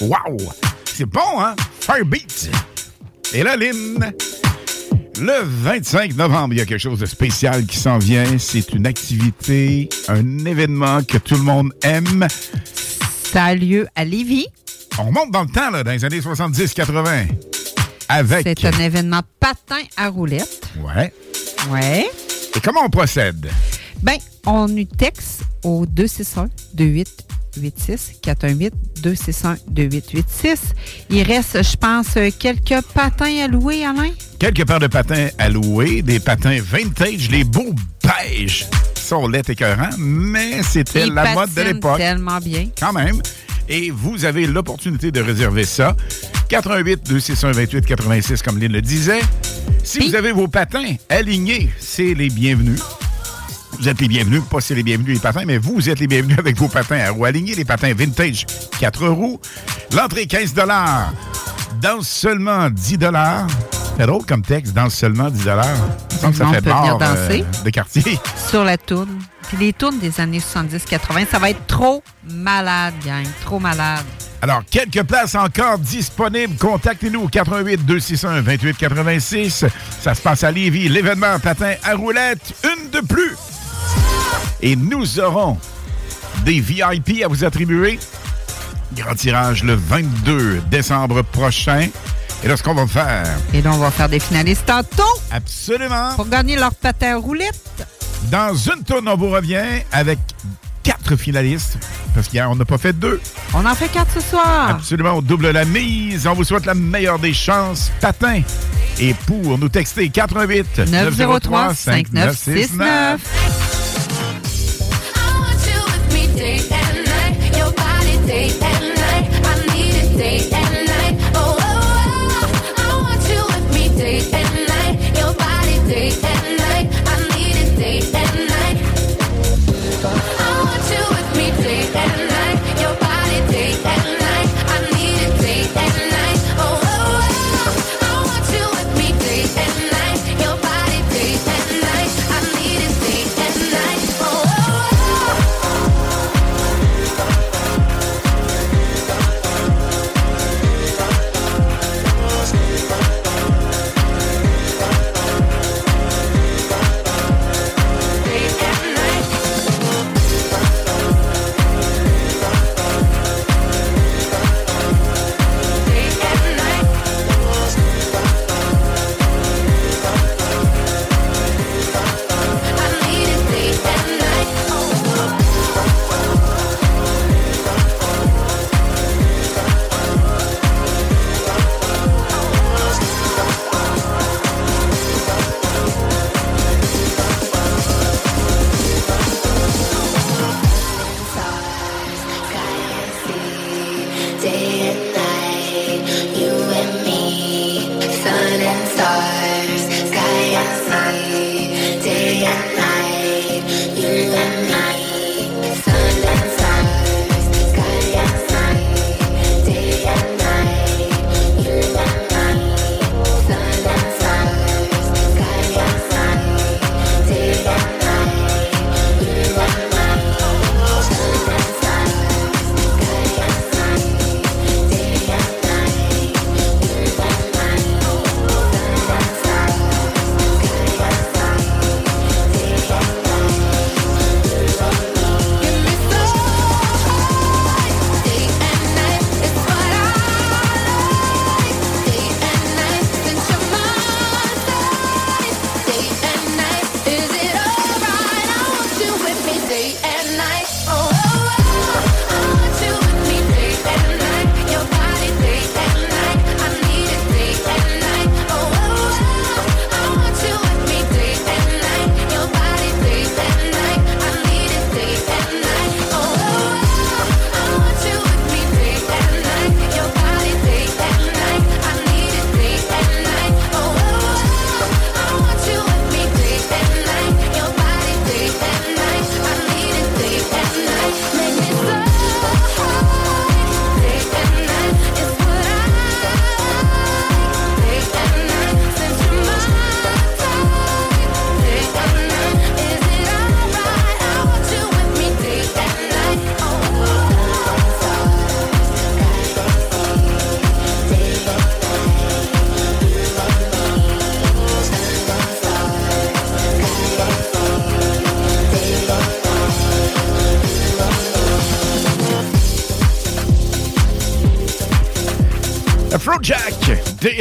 Speaker 8: Wow! C'est bon, hein? Firebeat! Et là, Lynn, le 25 novembre, il y a quelque chose de spécial qui s'en vient. C'est une activité, un événement que tout le monde aime.
Speaker 9: Ça a lieu à Lévis.
Speaker 8: On remonte dans le temps, là, dans les années 70-80. Avec.
Speaker 9: C'est un événement patin à roulettes.
Speaker 8: Ouais.
Speaker 9: Ouais.
Speaker 8: Et comment on procède?
Speaker 9: Ben, on nous texte au 261-2886, 418-261-2886. Il reste, je pense, quelques patins à louer, Alain?
Speaker 8: Quelques paires de patins à louer, des patins vintage, les beaux beige. Ça, on l'est écœurant, mais c'était la mode de l'époque.
Speaker 9: tellement bien.
Speaker 8: Quand même. Et vous avez l'opportunité de réserver ça. 88 261 28 86, comme Lynn le disait. Si vous avez vos patins alignés, c'est les bienvenus. Vous êtes les bienvenus, pas c'est les bienvenus les patins, mais vous êtes les bienvenus avec vos patins à roues alignées, les patins vintage 4 roues. L'entrée 15 Dans seulement 10 C'est drôle comme texte, dans seulement 10 Ça me semble que ça fait bar euh, de quartier.
Speaker 9: Sur la tourne. Puis les tournes des années 70-80, ça va être trop malade, gang. Trop malade.
Speaker 8: Alors, quelques places encore disponibles. Contactez-nous au 88 261 28 86. Ça se passe à Lévis. L'événement patin à roulettes, une de plus. Et nous aurons des VIP à vous attribuer. Grand tirage le 22 décembre prochain. Et là, ce qu'on va faire,
Speaker 9: Et là, on va faire des finalistes tantôt.
Speaker 8: Absolument.
Speaker 9: Pour gagner leur patin à roulettes.
Speaker 8: dans une tourne, on vous revient avec quatre finalistes. Parce qu'hier, on n'a pas fait deux.
Speaker 9: On en fait quatre ce soir.
Speaker 8: Absolument, on double la mise. On vous souhaite la meilleure des chances. Patin. Et pour nous texter, 88
Speaker 9: 903 5969.
Speaker 8: day and night.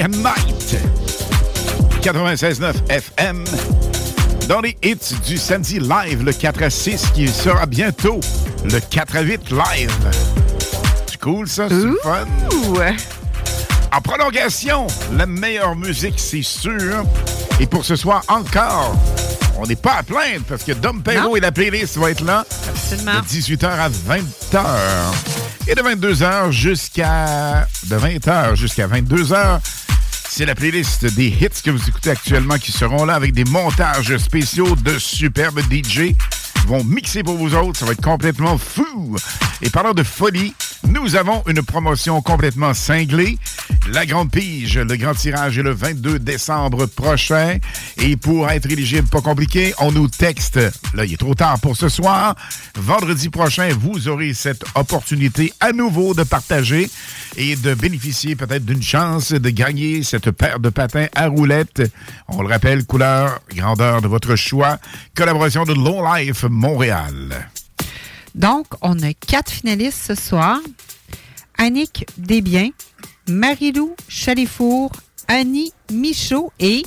Speaker 8: Night. 96.9 FM. Dans les hits du samedi live, le 4 à 6, qui sera bientôt le 4 à 8 live. C'est cool, ça? C'est fun? En prolongation, la meilleure musique, c'est sûr. Et pour ce soir encore, on n'est pas à plaindre parce que Dom Perro et la playlist vont être là.
Speaker 9: Absolument.
Speaker 8: De 18h à 20h. Et de 22h jusqu'à. De 20h jusqu'à 22h. C'est la playlist des hits que vous écoutez actuellement qui seront là avec des montages spéciaux de superbes DJ vont mixer pour vous autres. Ça va être complètement fou. Et parlant de folie, nous avons une promotion complètement cinglée. La Grande Pige, le grand tirage est le 22 décembre prochain. Et pour être éligible, pas compliqué, on nous texte. Là, il est trop tard pour ce soir. Vendredi prochain, vous aurez cette opportunité à nouveau de partager et de bénéficier peut-être d'une chance de gagner cette paire de patins à roulettes. On le rappelle, couleur, grandeur de votre choix. Collaboration de Low Life Montréal.
Speaker 9: Donc, on a quatre finalistes ce soir. Annick Desbiens, Marilou Chalifour, Annie Michaud et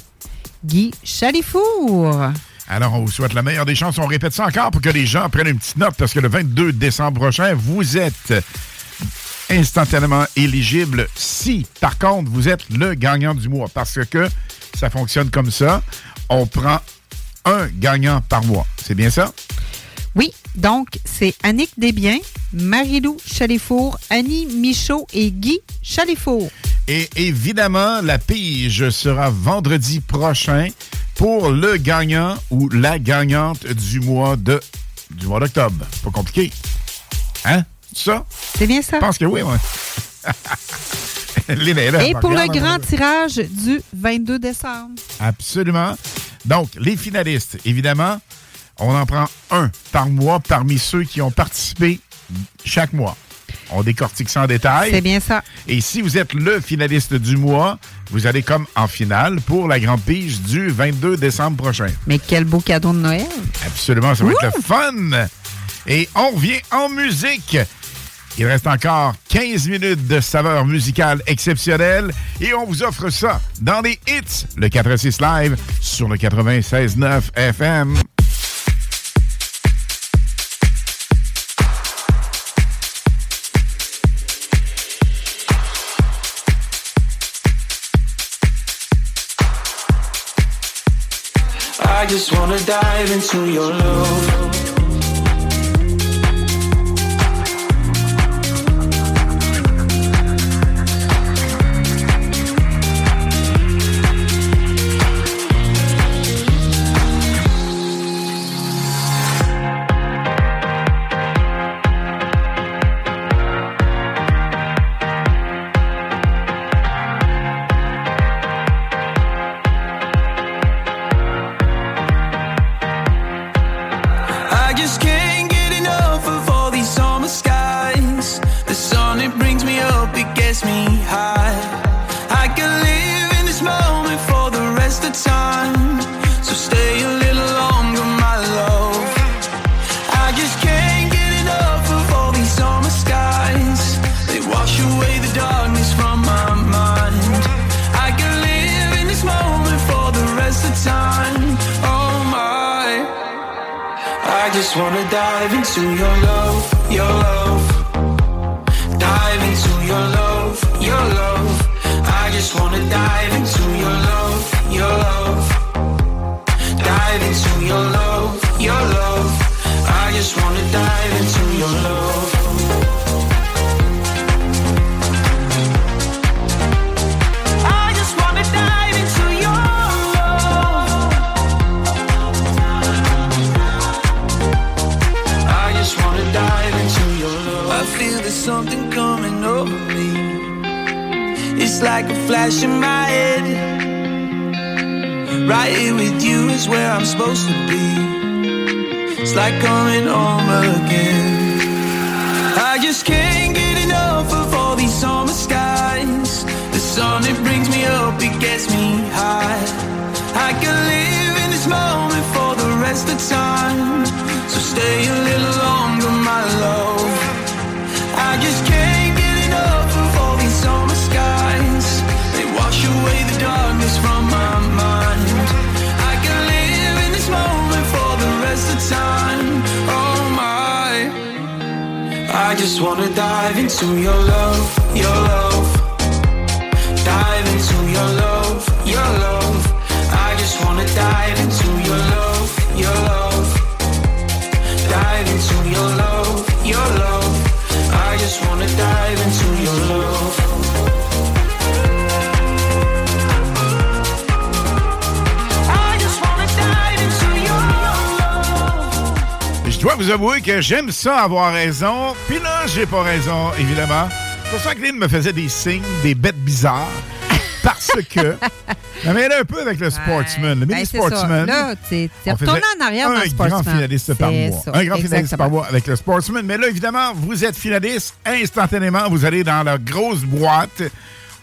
Speaker 9: Guy Chalifour.
Speaker 8: Alors, on vous souhaite la meilleure des chances. On répète ça encore pour que les gens prennent une petite note parce que le 22 décembre prochain, vous êtes instantanément éligible si, par contre, vous êtes le gagnant du mois. Parce que ça fonctionne comme ça. On prend un gagnant par mois. C'est bien ça?
Speaker 9: Oui, donc c'est Annick Desbiens, Marilou Chalifour, Annie Michaud et Guy Chalifour.
Speaker 8: Et évidemment, la pige sera vendredi prochain pour le gagnant ou la gagnante du mois de du mois d'octobre. Pas compliqué. Hein? C'est ça?
Speaker 9: C'est bien ça.
Speaker 8: Je pense que oui, moi.
Speaker 9: Et pour le grand tirage du 22 décembre.
Speaker 8: Absolument. Donc, les finalistes, évidemment, on en prend un par mois parmi ceux qui ont participé chaque mois. On décortique ça en détail.
Speaker 9: C'est bien ça.
Speaker 8: Et si vous êtes le finaliste du mois, vous allez comme en finale pour la grande pige du 22 décembre prochain.
Speaker 9: Mais quel beau cadeau de Noël.
Speaker 8: Absolument, ça va être le fun. Et on revient en musique. Il reste encore 15 minutes de saveur musicale exceptionnelle et on vous offre ça dans les hits, le 4-6 live sur le 96.9 FM.
Speaker 16: I just dive into your. Just wanna dive into your love, your love.
Speaker 8: Vous avouer que j'aime ça avoir raison, puis là, j'ai pas raison, évidemment. C'est pour ça que Lynn me faisait des signes, des bêtes bizarres, parce que... Elle m'aidait un peu avec le Sportsman, le
Speaker 9: Ben,
Speaker 8: mini
Speaker 9: ça.
Speaker 8: Sportsman.
Speaker 9: Là,
Speaker 8: On
Speaker 9: retourné en arrière dans le
Speaker 8: Un
Speaker 9: Sportsman.
Speaker 8: grand finaliste par mois.
Speaker 9: ça,
Speaker 8: Un grand finaliste par mois avec le Sportsman. Mais là, évidemment, vous êtes finaliste. Instantanément, vous allez dans la grosse boîte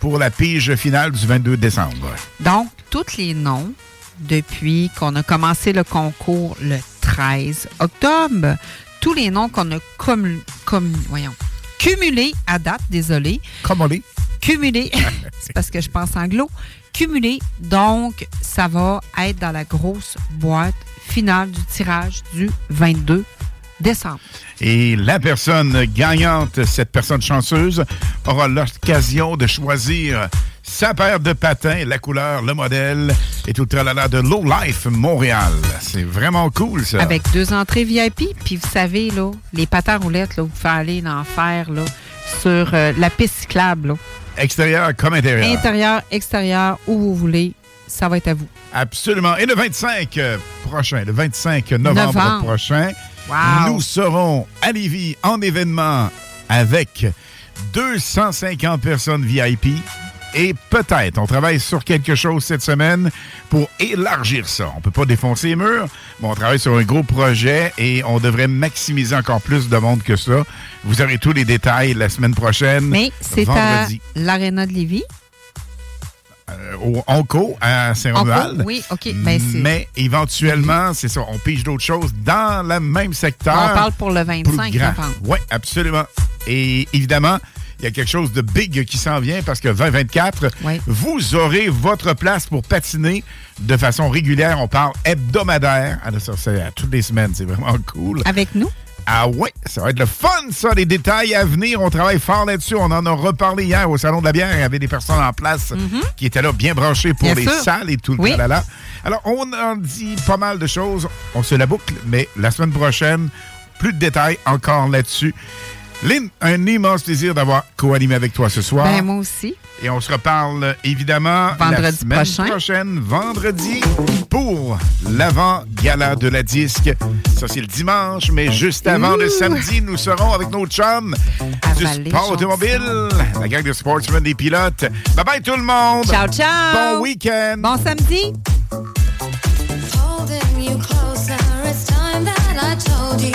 Speaker 8: pour la pige finale du 22 décembre.
Speaker 9: Donc, tous les noms, depuis qu'on a commencé le concours le 13 octobre, tous les noms qu'on a comme, comme, voyons, cumulés à date, désolé.
Speaker 8: Cumulés.
Speaker 9: Cumulés, c'est parce que je pense anglo. Cumulés, donc, ça va être dans la grosse boîte finale du tirage du 22 décembre.
Speaker 8: Et la personne gagnante, cette personne chanceuse, aura l'occasion de choisir sa paire de patins, la couleur, le modèle et tout le tralala de Low Life Montréal. C'est vraiment cool, ça.
Speaker 9: Avec deux entrées VIP, puis vous savez, là, les patins roulettes, là, vous pouvez aller en faire là, sur euh, la piste cyclable. là.
Speaker 8: Extérieur comme intérieur.
Speaker 9: Intérieur, extérieur, où vous voulez, ça va être à vous.
Speaker 8: Absolument. Et le 25 euh, prochain, le 25 novembre,
Speaker 9: Novembre.
Speaker 8: prochain,
Speaker 9: Wow.
Speaker 8: nous serons à Lévis en événement avec 250 personnes VIP. Et peut-être, on travaille sur quelque chose cette semaine pour élargir ça. On peut pas défoncer les murs, mais on travaille sur un gros projet et on devrait maximiser encore plus de monde que ça. Vous aurez tous les détails la semaine prochaine.
Speaker 9: Mais c'est à l'Arena de Lévis.
Speaker 8: Euh, au Onco à Saint-Romuald.
Speaker 9: Oui, OK. Ben,
Speaker 8: Mais éventuellement, c'est ça, on pige d'autres choses dans le même secteur.
Speaker 9: On parle pour le 25,
Speaker 8: Plus grand.
Speaker 9: je pense.
Speaker 8: Oui, absolument. Et évidemment, il y a quelque chose de big qui s'en vient parce que 2024, vous aurez votre place pour patiner de façon régulière. On parle hebdomadaire. Ah, ça, c'est à toutes les semaines. C'est vraiment cool.
Speaker 9: Avec nous?
Speaker 8: Ah ouais, ça va être le fun, ça, les détails à venir. On travaille fort là-dessus. On en a reparlé hier au Salon de la bière. Il y avait des personnes en place qui étaient là bien branchées pour
Speaker 9: Bien
Speaker 8: les
Speaker 9: sûr.
Speaker 8: salles et tout le
Speaker 9: Oui.
Speaker 8: tralala. Alors, on en dit pas mal de choses. On se la boucle, mais la semaine prochaine, plus de détails encore là-dessus. Lynn, un immense plaisir d'avoir co-animé avec toi ce soir.
Speaker 9: Ben, moi aussi.
Speaker 8: Et on se reparle évidemment la
Speaker 9: Vendredi prochain.
Speaker 8: prochaine, vendredi, pour l'avant-gala de la disque. Ça, c'est le dimanche, mais juste avant le samedi, nous serons avec nos chums du sport automobile, la gang de sportsmen des pilotes. Bye bye tout le monde!
Speaker 9: Ciao, ciao!
Speaker 8: Bon week-end!
Speaker 9: Bon samedi!
Speaker 25: Holding you closer, it's time that I told you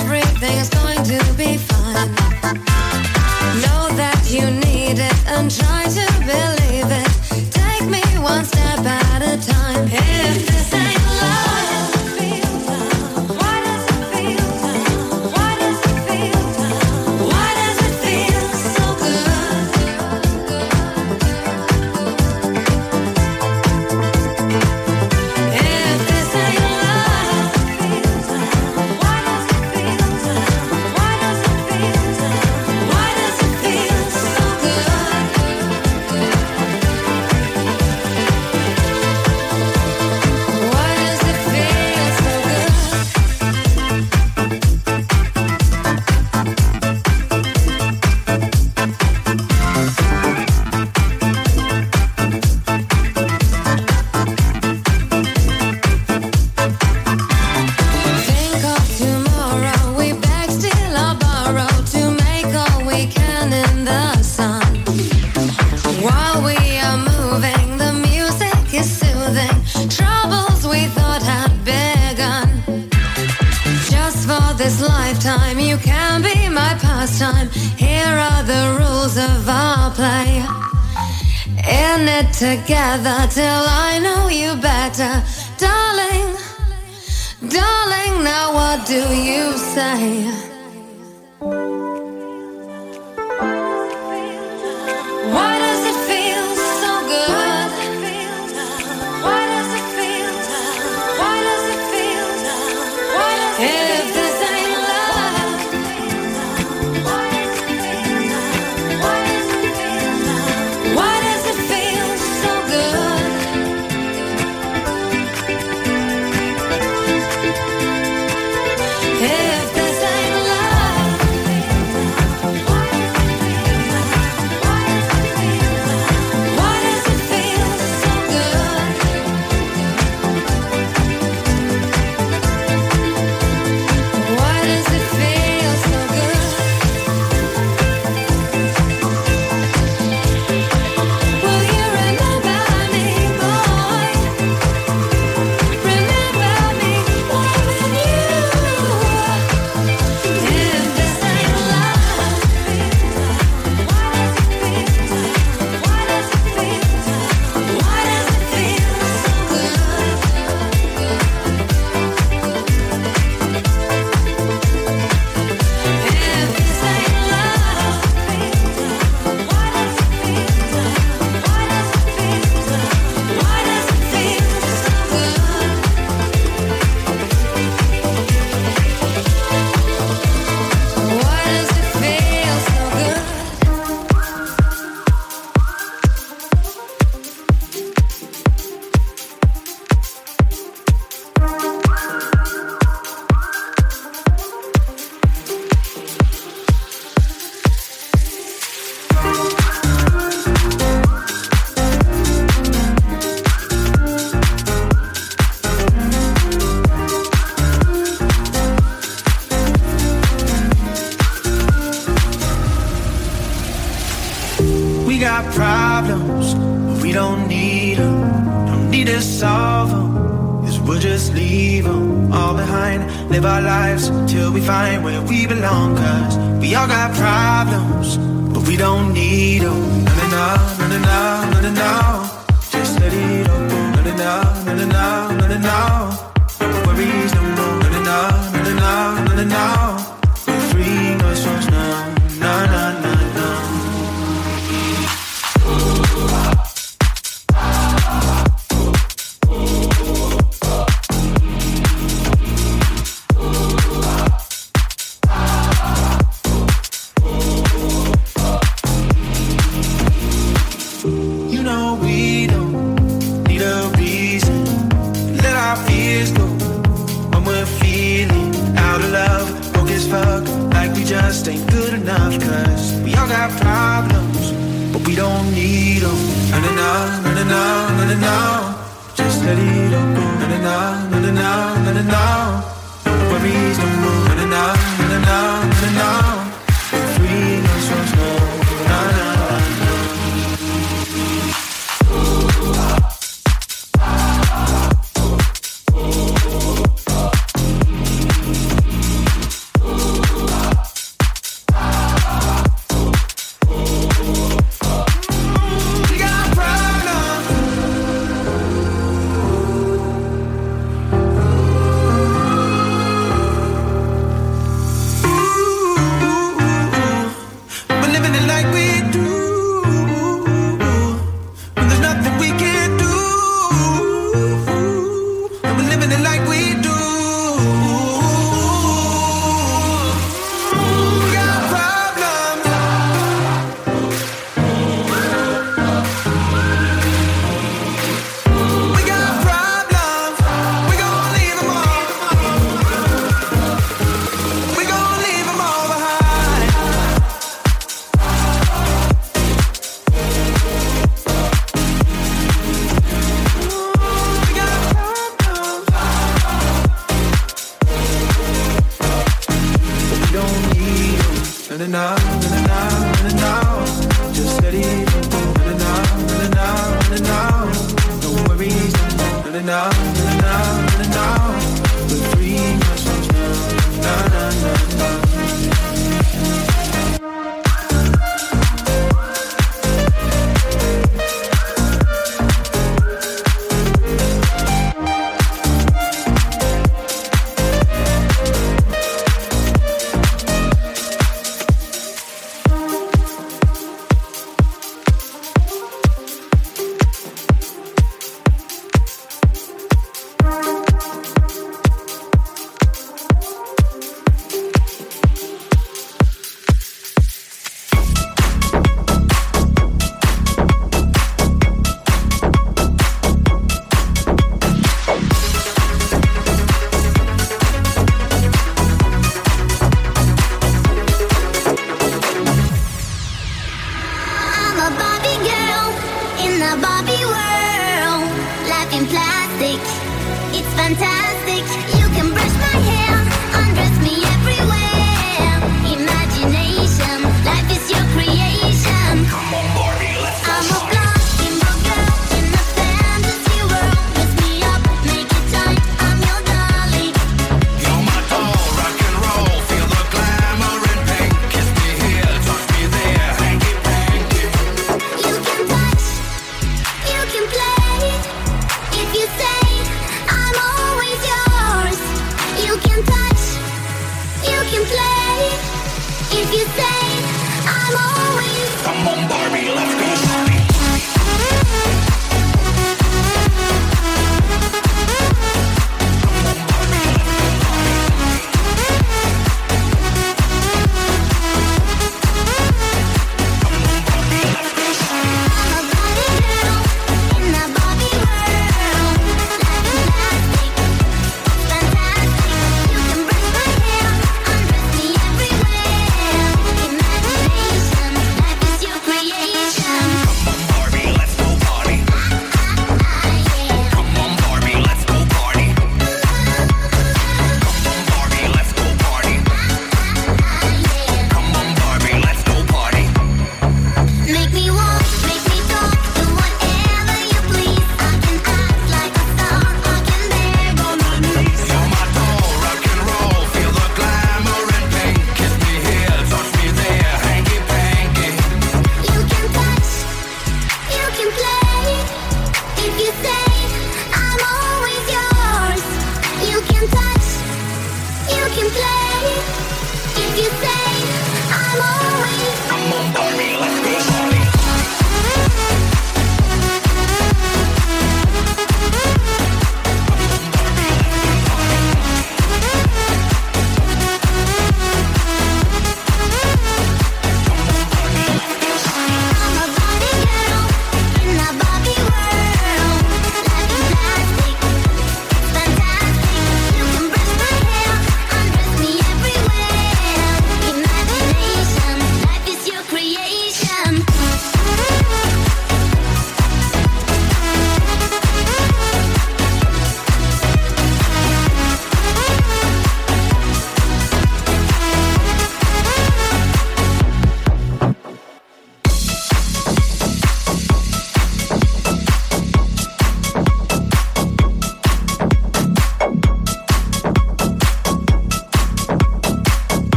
Speaker 25: everything is going to be fine. And try to believe it. Take me one step at a time. If